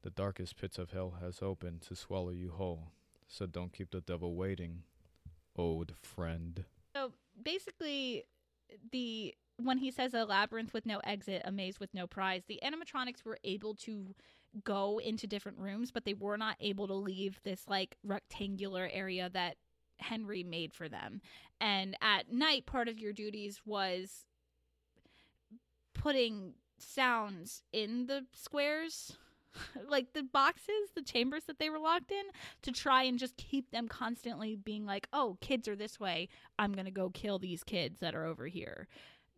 the darkest pits of hell has opened to swallow you whole. So don't keep the devil waiting, old friend. So basically, the when he says a labyrinth with no exit, a maze with no prize, the animatronics were able to go into different rooms, but they were not able to leave this like rectangular area that Henry made for them. And at night, part of your duties was putting sounds in the squares like the boxes the chambers that they were locked in to try and just keep them constantly being like oh kids are this way i'm gonna go kill these kids that are over here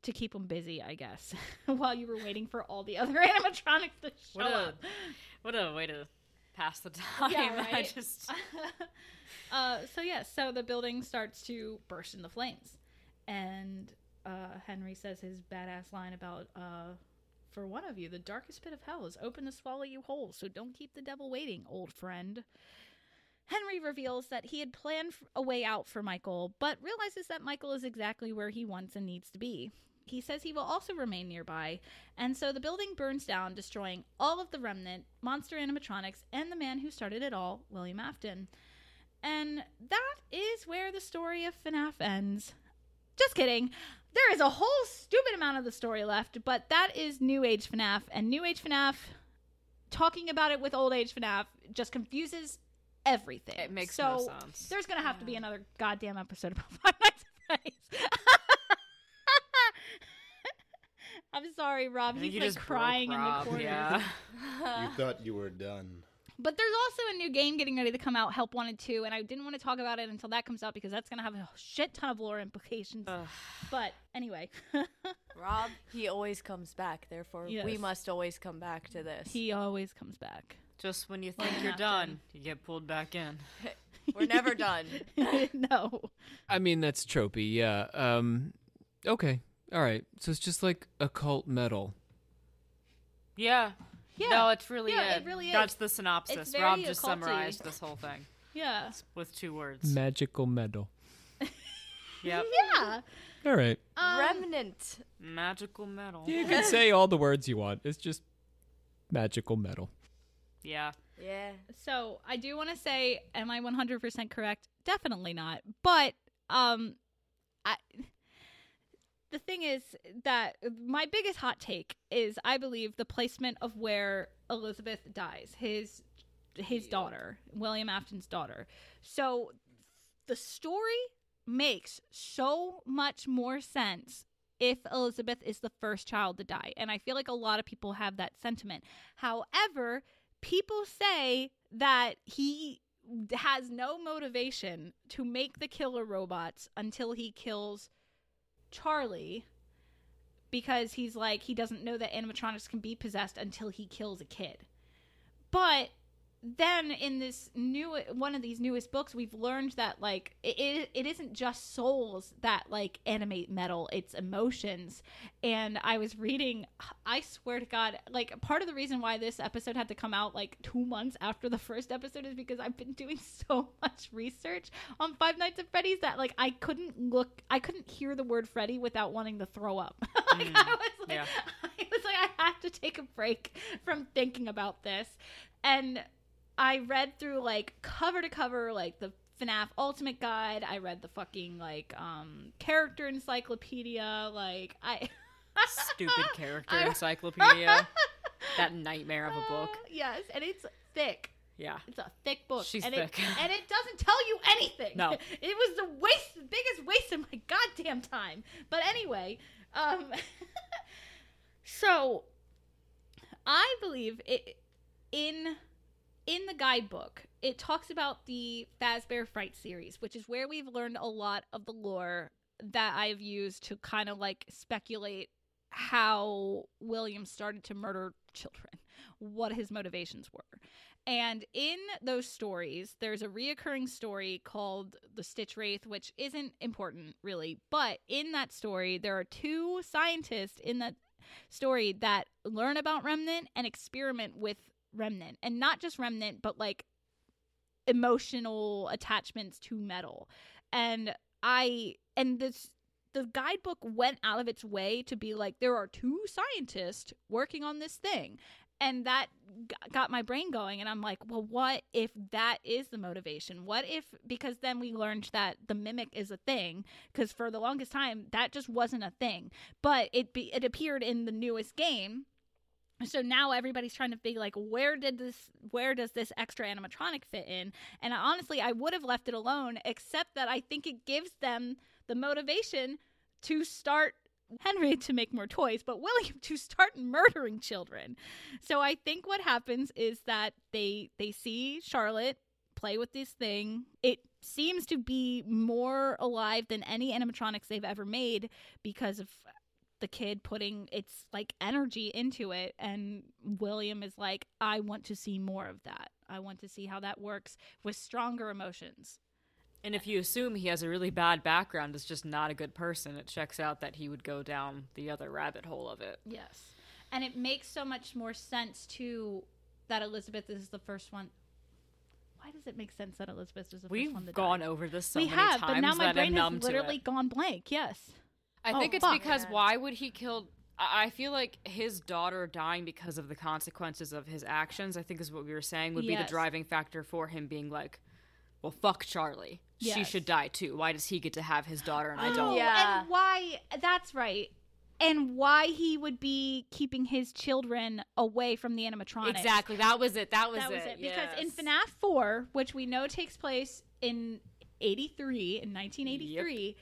to keep them busy, I guess, while you were waiting for all the other animatronics to show What a up. what a way to pass the time. Yeah, I right? just uh, so yeah, so the building starts to burst into flames, and uh, Henry says his badass line about, uh, "For one of you, the darkest pit of hell is open to swallow you whole. So don't keep the devil waiting, old friend." Henry reveals that he had planned a way out for Michael, but realizes that Michael is exactly where he wants and needs to be. He says he will also remain nearby, and so the building burns down, destroying all of the remnant, monster animatronics, and the man who started it all, William Afton. And that is where the story of FNAF ends. Just kidding. There is a whole stupid amount of the story left, but that is New Age FNAF, and New Age FNAF, talking about it with Old Age FNAF, just confuses everything. It makes so no sense. There's gonna have to be another goddamn episode about Five Nights at Freddy's. I'm sorry, Rob. He's like just broke crying in the corner. yeah. You thought you were done. But there's also a new game getting ready to come out, Help Wanted 2, and I didn't want to talk about it until that comes out because that's going to have a shit ton of lore implications. But anyway, Rob, he always comes back. Therefore, we must always come back to this. he always comes back. just when you think William you're Afton. done, you get pulled back in. We're never done. no. I mean, that's tropey, yeah. Um, okay, all right. So it's just like occult metal. Yeah. Yeah. No, it's really Yeah, it. it really is. That's the synopsis. It's very Rob just occulty. summarized this whole thing Yeah. with two words. Magical metal. Yep. Yeah. All right. Um, Remnant. Magical metal. You can say all the words you want. It's just magical metal. Yeah. Yeah. So I do want to say, am I 100% correct? Definitely not. But um, I. The thing is that my biggest hot take is I believe the placement of where Elizabeth dies, his his daughter, William Afton's daughter. So the story makes so much more sense if Elizabeth is the first child to die. And I feel like a lot of people have that sentiment. However, people say that he has no motivation to make the killer robots until he kills Charlie because he's like he doesn't know that animatronics can be possessed until he kills a kid. But then in this new one of these newest books we've learned that like it, it, isn't just souls that like animate metal it's emotions and i was reading i swear to god like part of the reason why this episode had to come out like two months after the first episode is because i've been doing so much research on five nights at freddy's that like i couldn't look i couldn't hear the word freddy without wanting to throw up like mm, i was like yeah. I was like, I have to take a break from thinking about this. And I read through like cover to cover, like the FNAF Ultimate Guide. I read the fucking like um character encyclopedia. Like I Stupid character encyclopedia. that nightmare of a book. yes, and it's thick. Yeah. It's a thick book. She's and thick. It, and it doesn't tell you anything. No. It was the waste, the biggest waste of my goddamn time. But anyway, um, so I believe it in in the guidebook. It talks about the Fazbear Fright series, which is where we've learned a lot of the lore that I've used to kind of like speculate how William started to murder children, what his motivations were. And in those stories, there's a reoccurring story called the Stitch Wraith, which isn't important really. But in that story, there are two scientists in that story that learn about Remnant and experiment with Remnant. And not just Remnant, but like emotional attachments to metal. And I, and this, the guidebook went out of its way to be like, there are two scientists working on this thing and that got my brain going and i'm like well what if that is the motivation what if because then we learned that the mimic is a thing because for the longest time that just wasn't a thing but it be, it appeared in the newest game so now everybody's trying to figure like where did this where does this extra animatronic fit in and honestly i would have left it alone except that i think it gives them the motivation to start Henry to make more toys, but William to start murdering children. So I think what happens is that they they see Charlotte play with this thing. It seems to be more alive than any animatronics they've ever made because of the kid putting its like energy into it and William is like I want to see more of that. I want to see how that works with stronger emotions. And if you assume he has a really bad background, is just not a good person, it checks out that he would go down the other rabbit hole of it. Yes. And it makes so much more sense to that Elizabeth is the first one. Why does it make sense that Elizabeth is the We've first one to gone die? over this so we many have, times but now my brain has literally gone blank. Yes. I Oh, think it's fuck. because why would he kill? I I feel like his daughter dying because of the consequences of his actions. I think is what we were saying would be the driving factor for him being like, "Well, fuck Charlie. She should die too. Why does he get to have his daughter and I Oh, don't?" Yeah. and why? That's right. And why he would be keeping his children away from the animatronics. Exactly. That was it. That was that it. was it. Because in yes. FNAF 4, which we know takes place in 83, in 1983,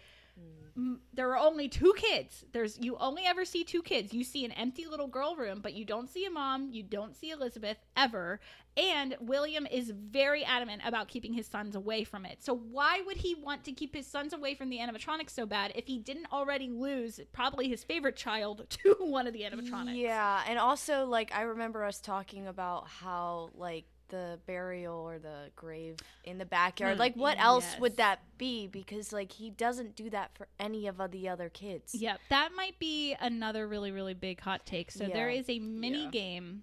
m- there are only two kids. There's you only ever see two kids. You see an empty little girl room, but you don't see a mom, you don't see Elizabeth ever. And William is very adamant about keeping his sons away from it. So why would he want to keep his sons away from the animatronics so bad if he didn't already lose probably his favorite child to one of the animatronics? Yeah, and also like I remember us talking about how like the burial or the grave in the backyard. Hmm, like what else yes. would that be? Because like he doesn't do that for any of the other kids. Yep, that might be another really, really big hot take. So there Yeah. is a mini Yeah. game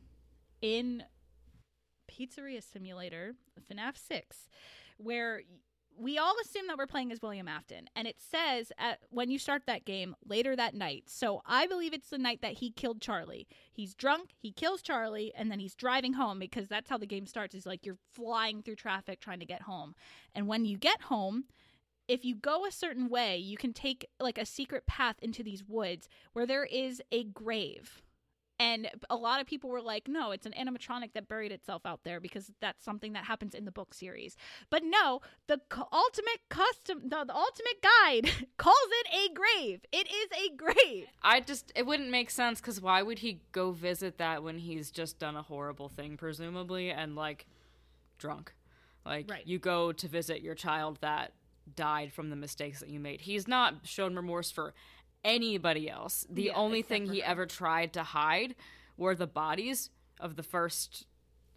in Pizzeria Simulator, FNAF 6, where y- we all assume that we're playing as William Afton. And it says at, when you start that game later that night. So I believe it's the night that he killed Charlie. He's drunk, he kills Charlie, and then he's driving home because that's how the game starts is like you're flying through traffic trying to get home. And when you get home, if you go a certain way, you can take like a secret path into these woods where there is a grave. And a lot of people were like, no, it's an animatronic that buried itself out there because that's something that happens in the book series. But no, the ultimate custom, the, the ultimate guide calls it a grave. It is a grave. I just it wouldn't make sense because why would he go visit that when he's just done a horrible thing, presumably, and like drunk? Like Right. you go to visit your child that died from the mistakes that you made. He's not shown remorse for anybody else. The Yeah, only thing he ever tried to hide were the bodies of the first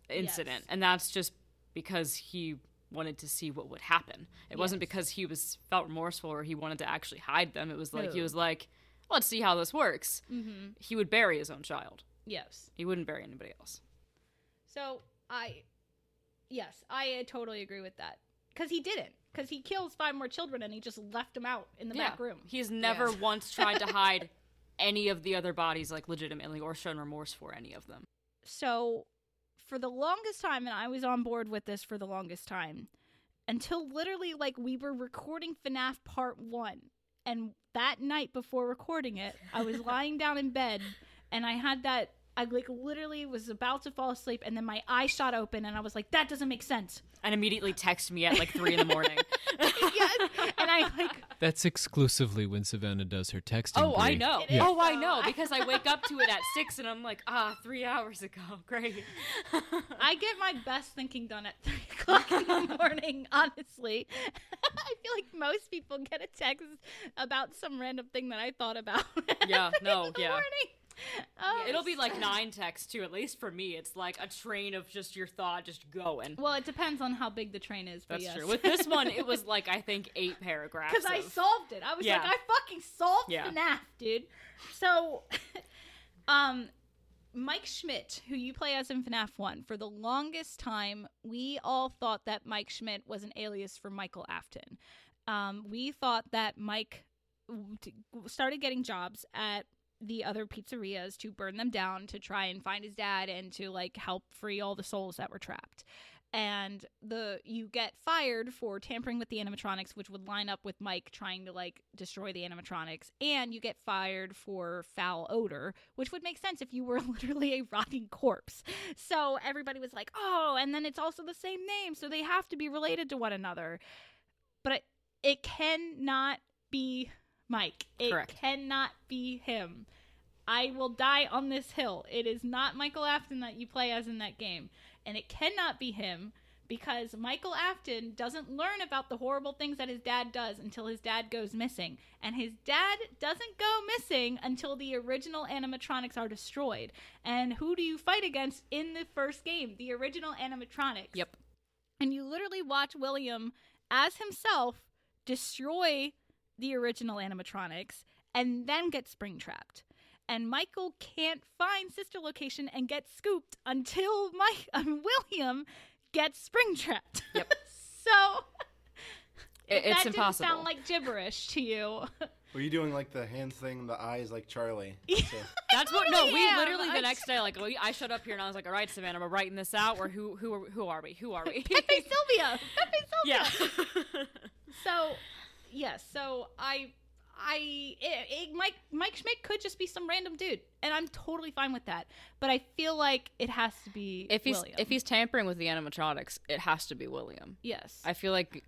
incident, Yes. and that's just because he wanted to see what would happen. It wasn't because he was felt remorseful or he wanted to actually hide them. It was like he was like, let's see how this works. Mm-hmm. He would bury his own child. Yes. He wouldn't bury anybody else. So I, yes, I totally agree with that because he didn't. Because he kills five more children and he just left them out in the back room. He's never once tried to hide any of the other bodies like legitimately or shown remorse for any of them. so for the longest time and i was on board with this for the longest time until literally like we were recording FNAF part 1 and that night before recording it I was lying down in bed and I had that I like literally was about to fall asleep and then my eye shot open and I was like that doesn't make sense And immediately text me at like three in the morning. yes and I like That's exclusively when Savannah does her texting. oh, I know. is, Oh, I though. know. Because I wake up to it at six and I'm like, ah, three hours ago. Great. I get my best thinking done at three o'clock in the morning. Honestly, I feel like most people get a text about some random thing that I thought about. at Yeah, three no, in the yeah. morning. Oh, It'll be like nine texts too, at least for me. It's like a train of just your thought just going. Well, it depends on how big the train is. That's yes. true. With this one, it was like I think eight paragraphs. because I of- solved it. I was Yeah. like, I fucking solved Yeah. FNAF, dude. So, um, Mike Schmidt, who you play as in FNAF 1, for the longest time, we all thought that Mike Schmidt was an alias for Michael Afton. Um, we thought that Mike started getting jobs at the other pizzerias to burn them down to try and find his dad and to like help free all the souls that were trapped. And the you get fired for tampering with the animatronics which would line up with Mike trying to like destroy the animatronics. And you get fired for foul odor which would make sense if you were literally a rotting corpse. So everybody was like oh and then it's also the same name so they have to be related to one another. But it, it cannot be Mike it Correct. cannot be him I will die on this hill. It is not Michael Afton that you play as in that game. And it cannot be him because Michael Afton doesn't learn about the horrible things that his dad does until his dad goes missing. And his dad doesn't go missing until the original animatronics are destroyed. And who do you fight against in the first game? The original animatronics. Yep. And you literally watch William as himself destroy the original animatronics and then get spring trapped. And Michael can't find sister location and get scooped until Mike um, William gets spring trapped. Yep. so It- it's that impossible. Didn't sound like gibberish to you. Were you doing like the hands thing, the eyes like Charlie? So- That's what. No, we am. literally the I'm next day, like we- I showed up here and I was like, "All right, Savannah, we're writing this out. Or who, who, are- who are we? Who are we?" Pepe Sylvia. Pepe Sylvia. yeah. So, yes. so I, I, it, it, Mike Mike Schmidt could just be some random dude, and I'm totally fine with that. But I feel like it has to be if he's William. if he's tampering with the animatronics, it has to be William. yes, I feel like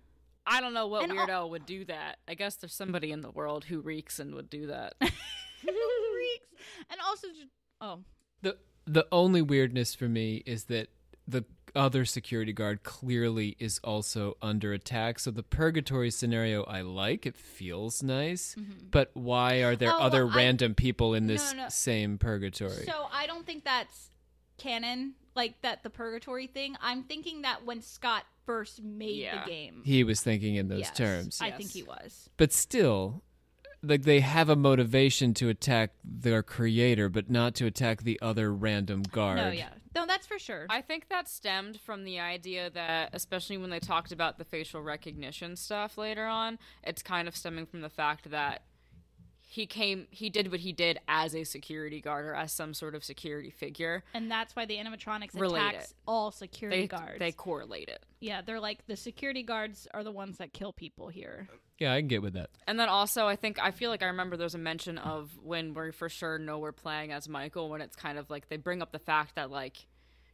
I don't know what And al- weirdo would do that. I guess there's somebody in the world who reeks and would do that. reeks, and also just oh The the only weirdness for me is that the other security guard clearly is also under attack. So the purgatory scenario I like. It feels nice. Mm-hmm. But why are there Oh, other I- random people in this No, no. same purgatory? So I don't think that's canon, like that the purgatory thing. I'm thinking that when Scott first made Yeah. the game, he was thinking in those yes, terms. I Yes. think he was. But still, like they have a motivation to attack their creator, but not to attack the other random guard. No, yeah, no, that's for sure. I think that stemmed from the idea that, especially when they talked about the facial recognition stuff later on, it's kind of stemming from the fact that he came, he did what he did as a security guard or as some sort of security figure. and that's why the animatronics Relate attacks it. all security They guards. they correlate it. yeah, they're like the security guards are the ones that kill people here. Yeah, I can get with that. And then also, I think I feel like I remember there's a mention of when we for sure know we're playing as Michael when it's kind of like they bring up the fact that like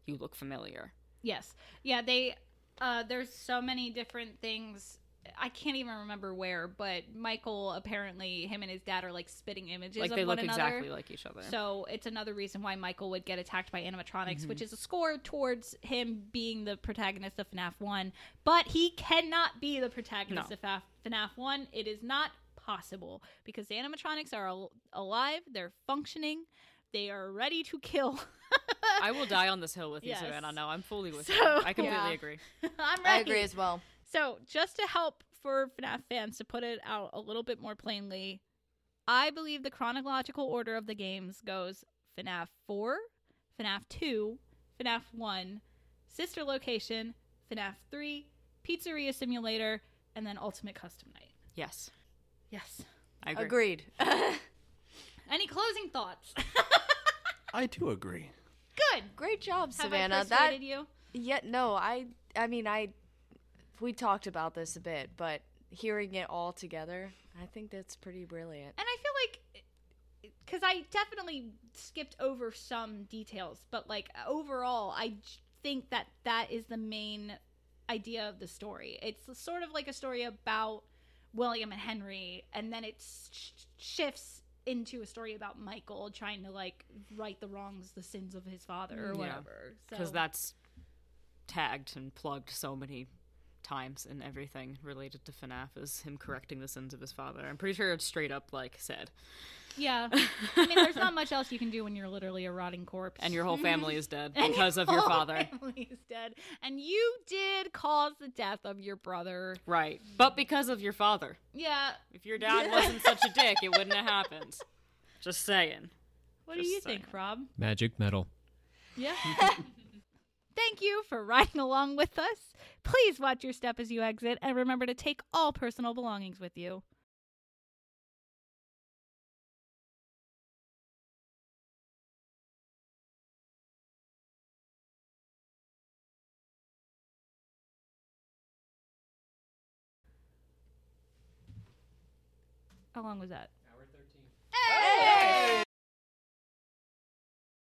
you look familiar. Yes. Yeah, they uh there's so many different things I can't even remember where, but Michael apparently him and his dad are like spitting images like of they one look another. exactly like each other. So it's another reason why Michael would get attacked by animatronics, Mm-hmm. which is a score towards him being the protagonist of FNAF 1. But he cannot be the protagonist No. of FNAF, FNAF 1. It is not possible because the animatronics are al- alive, they're functioning, they are ready to kill. I will die on this hill with you, Yes. Savannah. No, I'm fully with So- you. I completely Yeah. agree. I'm ready. I agree as well. So, just to help for FNAF fans to put it out a little bit more plainly, I believe the chronological order of the games goes FNAF 4, FNAF 2, FNAF 1, Sister Location, FNAF 3, Pizzeria Simulator, and then Ultimate Custom Night. Yes, Yes. I agree. Agreed. Any closing thoughts? I do agree. Good. Great job, Have Savannah. I that you? yeah, no, I I mean I we talked about this a bit, but hearing it all together, I think that's pretty brilliant. And I feel like because I definitely skipped over some details, but like overall, I think that that is the main idea of the story. It's sort of like a story about William and Henry, and then it sh- shifts into a story about Michael trying to like right the wrongs, the sins of his father, or Yeah. whatever. because So- that's tagged and plugged so many times and everything related to FNAF is him correcting the sins of his father. I'm pretty sure it's straight up like said, yeah. I mean, there's not much else you can do when you're literally a rotting corpse, and your whole family is dead And because of your whole father. family is dead, and you did cause the death of your brother. Right, but because of your father. Yeah. If your dad wasn't such a dick, it wouldn't have happened. Just saying. What do you saying. think, Rob? Magic metal. Yeah. Thank you for riding along with us. Please watch your step as you exit, and remember to take all personal belongings with you. How long was that?